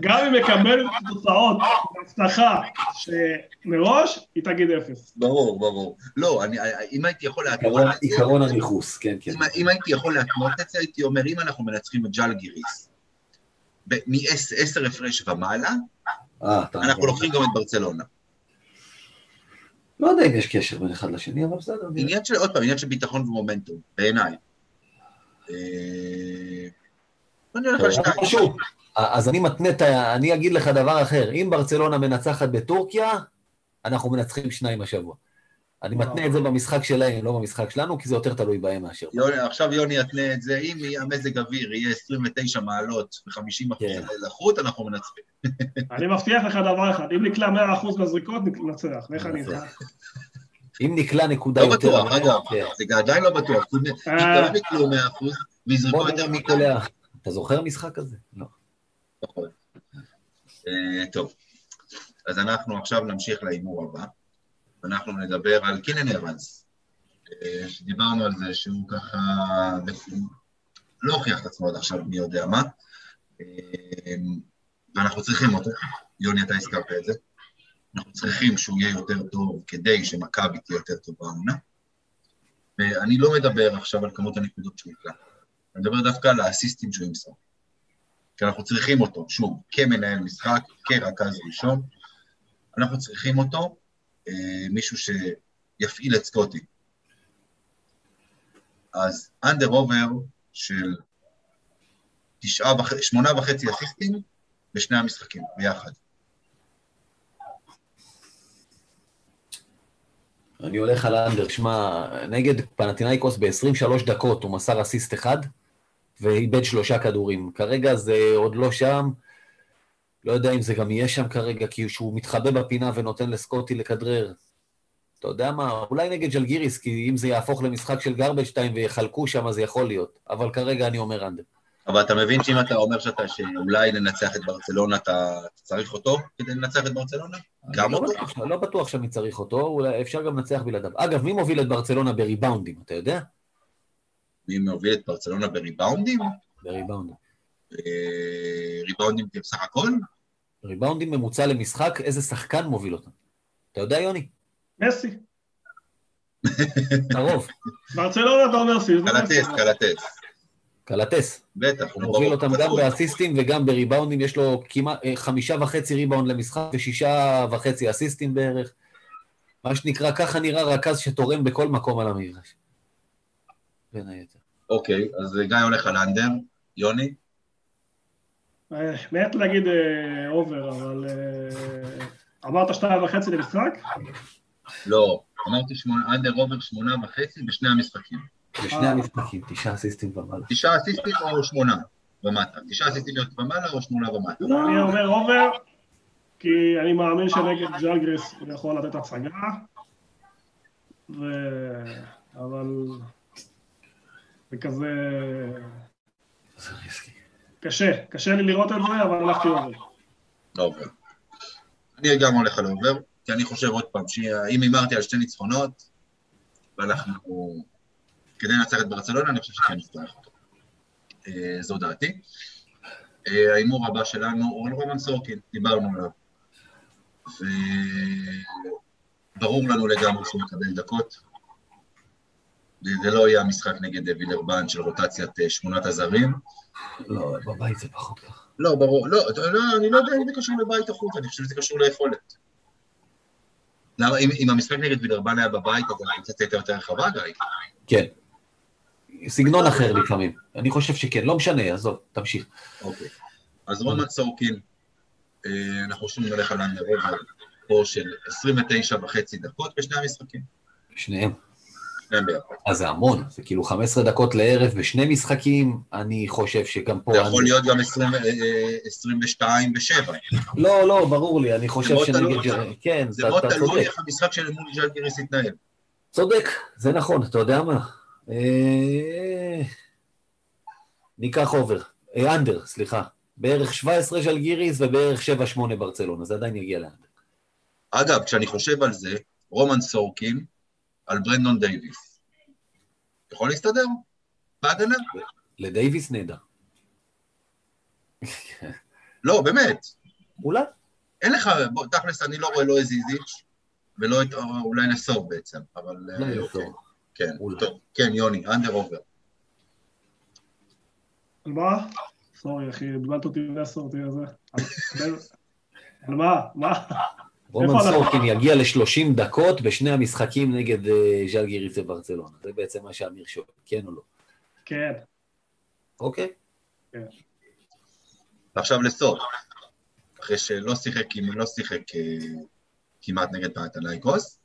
גם אם מקבלת תוצאות בהבטחה שמראש, היא תגיד אפס. ברור, ברור. לא, אני, אם הייתי יכול להקנות עיקרון- את זה, עיקרון הניכוס, כן, כן. אם, אם הייתי יכול להקנות את זה, הייתי אומר, אם אנחנו מנצחים את ג'לגיריס מעשר הפרש ומעלה, אה. אנחנו לוקחים גם את ברצלונה. לא יודע אם יש קשר בין אחד לשני, אבל בסדר. עניין של, עוד פעם, עניין של ביטחון ומומנטום, בעיניי. אה, אז אני מתנה את ה... אני אגיד לך דבר אחר. אם ברצלונה מנצחת בטורקיה, אנחנו מנצחים שניים השבוע. אני מתנה את זה במשחק שלהם, לא במשחק שלנו, כי זה יותר תלוי בהם מאשר. יוני, עכשיו יוני יתנה את זה, אם המזג אוויר יהיה 29 מעלות ו-50 כן. לחות, אנחנו מנצחים. אני מבטיח לך דבר אחד, אם נקלע 100% מהזריקות, ננצח. ואיך אני איתך? אם נקלע נקודה לא יותר... בטוח, אגב, כן. זה עדיין לא בטוח, כי אה. גם יקלעו 100% ויזרקו בוא יותר. קולע. אתה זוכר משחק כזה? לא. נכון. אה, טוב, אז אנחנו עכשיו נמשיך להימור הבא. אנחנו נדבר על קינן אבנס, אה, שדיברנו על זה שהוא ככה לא הוכיח את עצמו עד עכשיו, מי יודע מה, אה, ואנחנו צריכים אותו, יוני, אתה הזכרת את זה, אנחנו צריכים שהוא יהיה יותר טוב כדי שמכבי תהיה יותר טובה העונה, ואני לא מדבר עכשיו על כמות הנקודות שהוא יקלע, אני מדבר דווקא על האסיסטים שהוא ימסור. כי אנחנו צריכים אותו, שוב, כמנהל משחק, כרכז ראשון, אנחנו צריכים אותו, מישהו שיפעיל את סקוטי. אז אנדר עובר של תשעה וח... שמונה וחצי אסיסטים בשני המשחקים, ביחד. אני הולך על האנדר, שמע, נגד פנטינאיקוס ב-23 דקות הוא מסר אסיסט אחד ואיבד שלושה כדורים. כרגע זה עוד לא שם, לא יודע אם זה גם יהיה שם כרגע, כי שהוא מתחבא בפינה ונותן לסקוטי לכדרר. אתה יודע מה, אולי נגד ג'לגיריס, כי אם זה יהפוך למשחק של גרבג'טיין ויחלקו שם, אז יכול להיות. אבל כרגע אני אומר אנדר. אבל אתה מבין שאם אתה אומר שאתה, שאולי ננצח את ברצלונה, אתה צריך אותו כדי לנצח את ברצלונה? גם לא אותו? בטוח, לא בטוח שאני צריך אותו, אולי אפשר גם לנצח בלעדיו. אגב, מי מוביל את ברצלונה בריבאונדים, אתה יודע? מי מוביל את ברצלונה בריבאונדים? בריבאונדים. ריבאונדים בסך הכל? ריבאונדים ממוצע למשחק, איזה שחקן מוביל אותם? אתה יודע, יוני? מסי. קרוב. ברצלונה אתה אומר סי. זה קלטס. קלטס. קלטס. בטח, הוא מוביל ברור. אותם גם באסיסטים וגם בריבאונדים, יש לו כמעט אה, חמישה וחצי ריבאונד למשחק ושישה וחצי אסיסטים בערך. מה שנקרא, ככה נראה רכז שתורם בכל מקום על המגרש. בין היתר. אוקיי, אז גיא הולך על under, יוני? אה, מת להגיד אה, over, אבל אה, אמרת שתיים וחצי למשחק? לא, אמרתי שמונה, under over שמונה וחצי בשני המשחקים. בשני המשחקים, תשעה אסיסטים ומעלה. תשעה אסיסטים או שמונה ומטה? תשעה אסיסטים ומעלה או שמונה ומטה? אני אומר over, כי אני מאמין שנגד ז'לגיריס הוא יכול לתת הצגה, ו... אבל זה כזה זה ריסקי. קשה, קשה לי לראות את זה, אבל הלכתי over. לא over. אני גם הולך על over, כי אני חושב עוד פעם, שאם הימרתי על שתי ניצחונות, ואנחנו, כדי לנצח את ברצלונה, אני חושב שכן נצטרך אותו. אה, זו דעתי. אה, ההימור הבא שלנו, הוא על רומן סורקין, דיברנו עליו. וברור לנו לגמרי שהוא יקבל דקות. זה לא יהיה המשחק נגד וילרבן של רוטציית אה, שמונת הזרים. לא, בבית זה פחות ככה. לא, ברור, לא, לא, אני לא יודע אם זה קשור לבית החוץ, אני חושב שזה קשור ליכולת. למה, אם, אם המשחק נגד וילרבן היה בבית, אז הקבוצה הייתה יותר רחבה, גיא? כן. סגנון אחר לפעמים. אני חושב שכן, לא משנה, עזוב, תמשיך. אוקיי. אז רומן סורקין, אה, אנחנו שוב נלך על אנדר עובר פה של 29 וחצי דקות בשני המשחקים. שניהם. אז זה המון, זה כאילו 15 דקות לערב בשני משחקים, אני חושב שגם פה... זה יכול להיות גם 20, אה, אה, 22 ב-7. לא, לא, ברור לי, אני זה חושב מאוד שנגד... תלוי. ג'ר- כן, זה אתה מאוד אתה תלוי צודק. איך המשחק של מול ג'לגיריס יתנהל. צודק, זה נכון, אתה יודע מה? אה, ניקח over, אה, under, סליחה. בערך 17 ז'לגיריס ובערך 7-8 ברצלונה, זה עדיין יגיע ל under. אגב, כשאני חושב על זה, רומן סורקין על ברנדון דייוויס. יכול להסתדר? בהגנה? לדייוויס נהדר. לא, באמת. אולי. אין לך, בוא, תכלס, אני לא רואה לא את זיזיץ' ולא את, אולי לסור בעצם, אבל... לא אה, לסור. אוקיי. כן, אולי. טוב, כן, יוני, אנדר עובר. על מה? סורי, אחי, בלבלת אותי אותי הזה. על- על מה? מה? רומן איפה אנחנו? סורקין יגיע ל-30 דקות בשני המשחקים נגד אה, ז'אל גיריס וברצלונה. זה בעצם מה שאמיר שואל, כן או לא. כן. אוקיי? ועכשיו לסור. אחרי שלא שיחק, לא שיחק אה, כמעט נגד פנתנייקוס.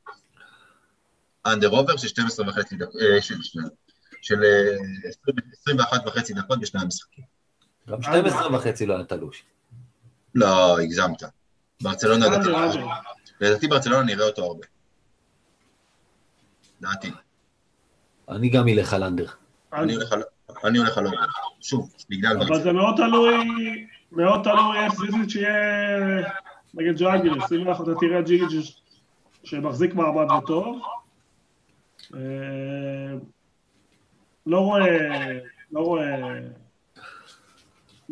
אנדר עובר של 12 וחצי דקות, אה, של שני- של אה, 20 21 וחצי דקות בשני המשחקים. גם 12 וחצי לא היה תלוש. לא, הגזמת. ברצלונה, לדעתי- אנדר, אנדר. לדעתי ברצלונה נראה אותו הרבה. לדעתי. אני גם אלך על אנדר. אני הולך על- עובר. שוב, בגלל אבל. זה מאוד תלוי, מאוד תלוי איך זיזיץ' יהיה נגד ג'אגריס. אם אנחנו אתה תראה ג'יג' שמחזיק מעמד וטוב. אה, לא רואה, לא רואה,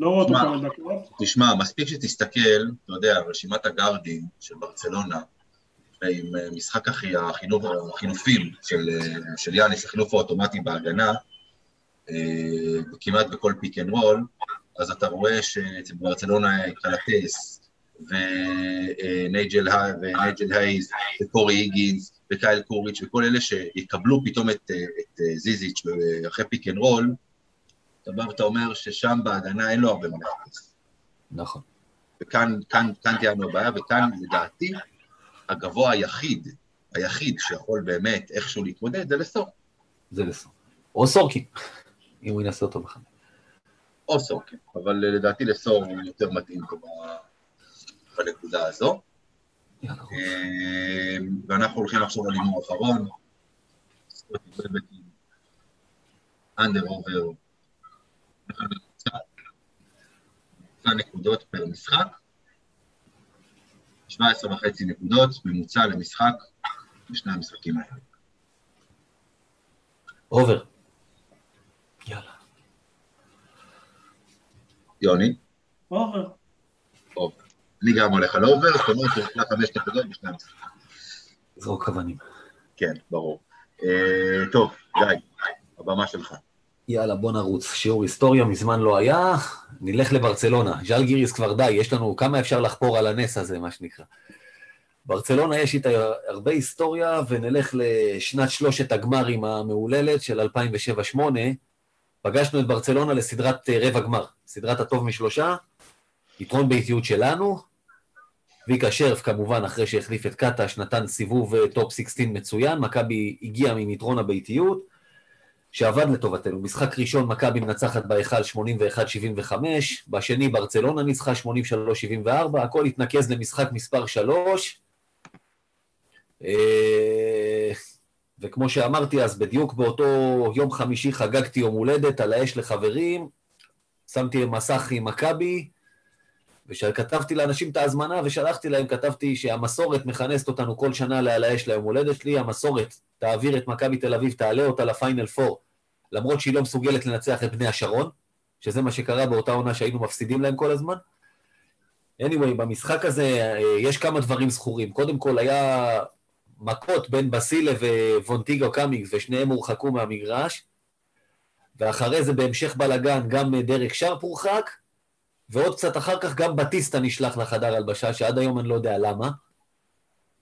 לא רואה אותו. כמה דקות. תשמע, מספיק שתסתכל, אתה יודע, רשימת הגארדים של ברצלונה, עם אה, משחק אחי, החינוך, החילופים של, אה, של יאניס, החילוף האוטומטי בהגנה, אה, כמעט בכל pick and roll, אז אתה רואה שאצל ברצלונה קלטס ונייג'ל הי- ונייג'ל הייז וקורי היגינס וקייל קוריץ' וכל אלה שיקבלו פתאום את, את זיזיץ' אחרי pick and roll, אתה בא ואתה אומר ששם בהגנה אין לו הרבה מה לחפש. נכון. וכאן כאן, כאן תהיה לנו הבעיה, וכאן לדעתי הגבוה היחיד, היחיד שיכול באמת איכשהו להתמודד זה לסור, זה לסור. או סורקין, אם הוא ינסה אותו בכלל. או סורקין, אבל לדעתי לסור הוא יותר מתאים בנקודה הזו. אה, ואנחנו הולכים עכשיו על הימור אחרון, אנדר עובר, נקודות פר משחק, 17 וחצי נקודות ממוצע למשחק בשני המשחקים האלה. over. יאללה. יוני, over. over. אני גם הולך על over, זאת אומרת שהוא יקלע חמש נקודות בשני המשחקים. זרוק אבנים. כן, ברור. אה, טוב, גיא, הבמה שלך. יאללה, בוא נרוץ. שיעור היסטוריה מזמן לא היה, נלך לברצלונה. ז'אל גיריס כבר די, יש לנו כמה אפשר לחפור על הנס הזה, מה שנקרא. ברצלונה יש איתה הרבה היסטוריה, ונלך לשנת שלושת הגמרים המהוללת של 2007-2008. פגשנו את ברצלונה לסדרת רבע גמר, סדרת הטוב משלושה, יתרון ביתיות שלנו. צביקה שרף, כמובן, אחרי שהחליף את קטש, נתן סיבוב אה, Top 16 מצוין, מכבי הגיעה עם יתרון הביתיות. שעבד לטובתנו. משחק ראשון, מכבי מנצחת בהיכל 81-75, בשני ברצלונה ניצחה 83-74, הכל התנקז למשחק מספר 3. וכמו שאמרתי, אז בדיוק באותו יום חמישי חגגתי יום הולדת על האש לחברים, שמתי מסך עם מכבי, וכשכתבתי לאנשים את ההזמנה ושלחתי להם, כתבתי שהמסורת מכנסת אותנו כל שנה לעל האש ליום הולדת שלי, המסורת תעביר את מכבי תל אביב, תעלה אותה לפיינל פור, למרות שהיא לא מסוגלת לנצח את בני השרון, שזה מה שקרה באותה עונה שהיינו מפסידים להם כל הזמן. anyway, במשחק הזה אה, יש כמה דברים זכורים. קודם כל היה מכות בין בסילה ווונטיגו קאמינגס, ושניהם הורחקו מהמגרש, ואחרי זה בהמשך בלגן גם דרק שרפ הורחק, ועוד קצת אחר כך גם בטיסטה נשלח לחדר הלבשה, שעד היום אני לא יודע למה.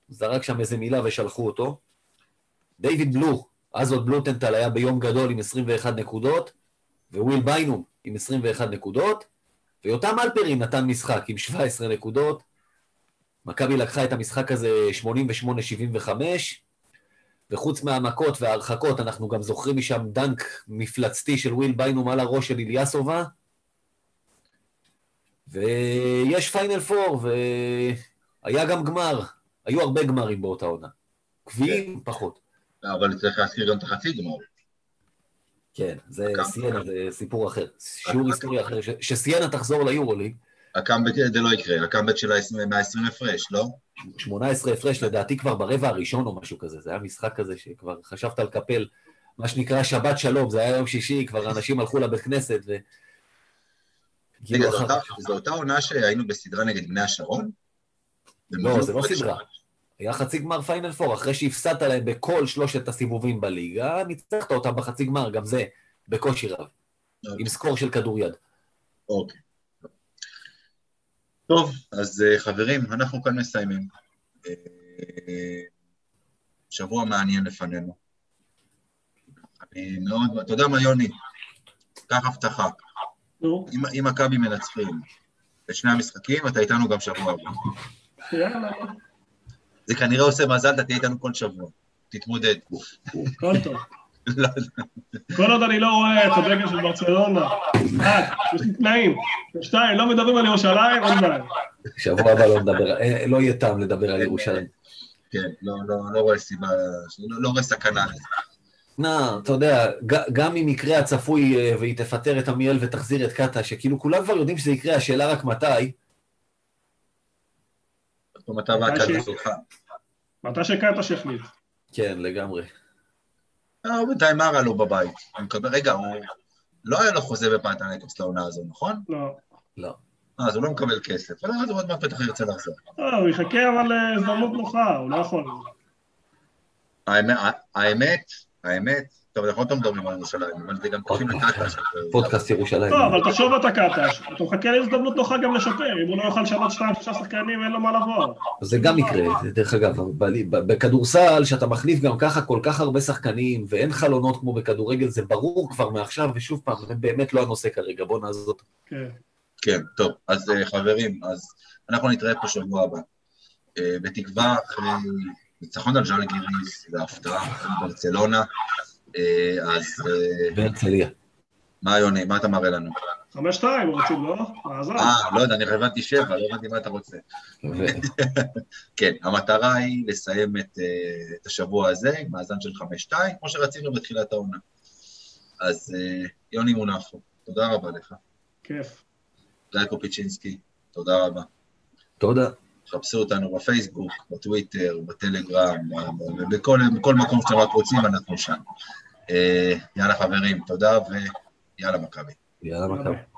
זרק שם איזה מילה ושלחו אותו. דיוויד בלו, אז עוד בלוטנטל היה ביום גדול עם 21 נקודות, וויל ביינום עם 21 נקודות, ויותם אלפרין נתן משחק עם 17 נקודות. מכבי לקחה את המשחק הזה 88-75, וחוץ מהמכות וההרחקות, אנחנו גם זוכרים משם דנק מפלצתי של וויל ביינום על הראש של איליאסובה. ויש Final Four, והיה גם גמר. היו הרבה גמרים באותה עונה. קביעים, פחות. אבל צריך להזכיר גם את החצי גמר. כן, זה סיינה, זה סיפור אחר. שיעור היסטוריה אחר. שסיינה תחזור ליורוליג, הקאמבק זה לא יקרה, הקאמבק של ה-120 הפרש, לא? 18 הפרש, לדעתי כבר ברבע הראשון או משהו כזה, זה היה משחק כזה שכבר חשבת על קפל, מה שנקרא שבת שלום, זה היה יום שישי, כבר אנשים הלכו לבית כנסת ו... רגע, זו אותה עונה שהיינו בסדרה נגד בני השרון? לא, זה לא סדרה. היה חצי גמר פיינל פור, אחרי שהפסדת להם בכל שלושת הסיבובים בליגה, ניצחת אותם בחצי גמר, גם זה בקושי רב, אוקיי. עם סקור של כדוריד. אוקיי. טוב, אז אה, חברים, אנחנו כאן מסיימים. אה, שבוע מעניין לפנינו. אני מאוד, אתה יודע מה, יוני? קח הבטחה. אם מכבי מנצחים בשני המשחקים, אתה איתנו גם שבוע הבא. יאללה. זה כנראה עושה מזל, אתה תהיה איתנו כל שבוע. תתמודד. כל טוב. לא, כל עוד אני לא רואה את הדגל של ברצלונה, אחד, יש לי תנאים, שתיים, לא מדברים על ירושלים, אין בעיה. שבוע הבא לא נדבר, אה, לא יהיה טעם לדבר על ירושלים. כן, לא, לא, לא רואה סיבה, לא רואה סכנה לזה. נא, אתה יודע, גם אם יקרה הצפוי אה, והיא תפטר את עמיאל ותחזיר את קאטה, שכאילו כולם כבר יודעים שזה יקרה, השאלה רק מתי. מתי והקאטה שלך. מתי שקאטה שהחליט. כן, לגמרי. אה, בינתיים מה רע לו בבית? הוא רגע, הוא... לא היה לו חוזה בפנתנקוס לעונה הזו, נכון? לא. לא. אה, אז הוא לא מקבל כסף, אבל אז הוא עוד מעט בטח ירצה לחזור. לא, הוא יחכה אבל להזדמנות נוחה, הוא לא יכול. האמת, האמת, טוב, אנחנו עוד מדברים על ירושלים, אבל זה גם קוראים לקטש. פודקאסט ירושלים. לא, אבל תחשוב אתה קטש, אתה מחכה להזדמנות נוחה גם לשפר, אם הוא לא יוכל לשנות שתיים, שלושה שחקנים, אין לו מה לבוא. זה גם יקרה, דרך אגב, בכדורסל, שאתה מחליף גם ככה כל כך הרבה שחקנים, ואין חלונות כמו בכדורגל, זה ברור כבר מעכשיו, ושוב פעם, זה באמת לא הנושא כרגע, בוא נעזוב. כן. כן, טוב, אז אה, חברים, אז אנחנו נתראה פה שבוע הבא. אה, בתקווה, אחרי ניצחון על ז'אלגיריס, והפתעה, ברצלונה. אה, אז... בהרצליה. מה יוני, מה אתה מראה לנו? חמש שתיים רוצים, לא? אה, לא יודע, אני הבנתי שבע, לא הבנתי מה אתה רוצה. כן, המטרה היא לסיים את, את השבוע הזה עם מאזן של חמש שתיים, כמו שרצינו בתחילת העונה. אז יוני מונפו, תודה רבה לך. כיף. גיא קופיצ'ינסקי, תודה רבה. תודה. חפשו אותנו בפייסבוק, בטוויטר, בטלגרם, בכל, בכל מקום שאתם רק רוצים, אנחנו שם. יאללה חברים, תודה ויאללה מכבי. יאללה מכבי.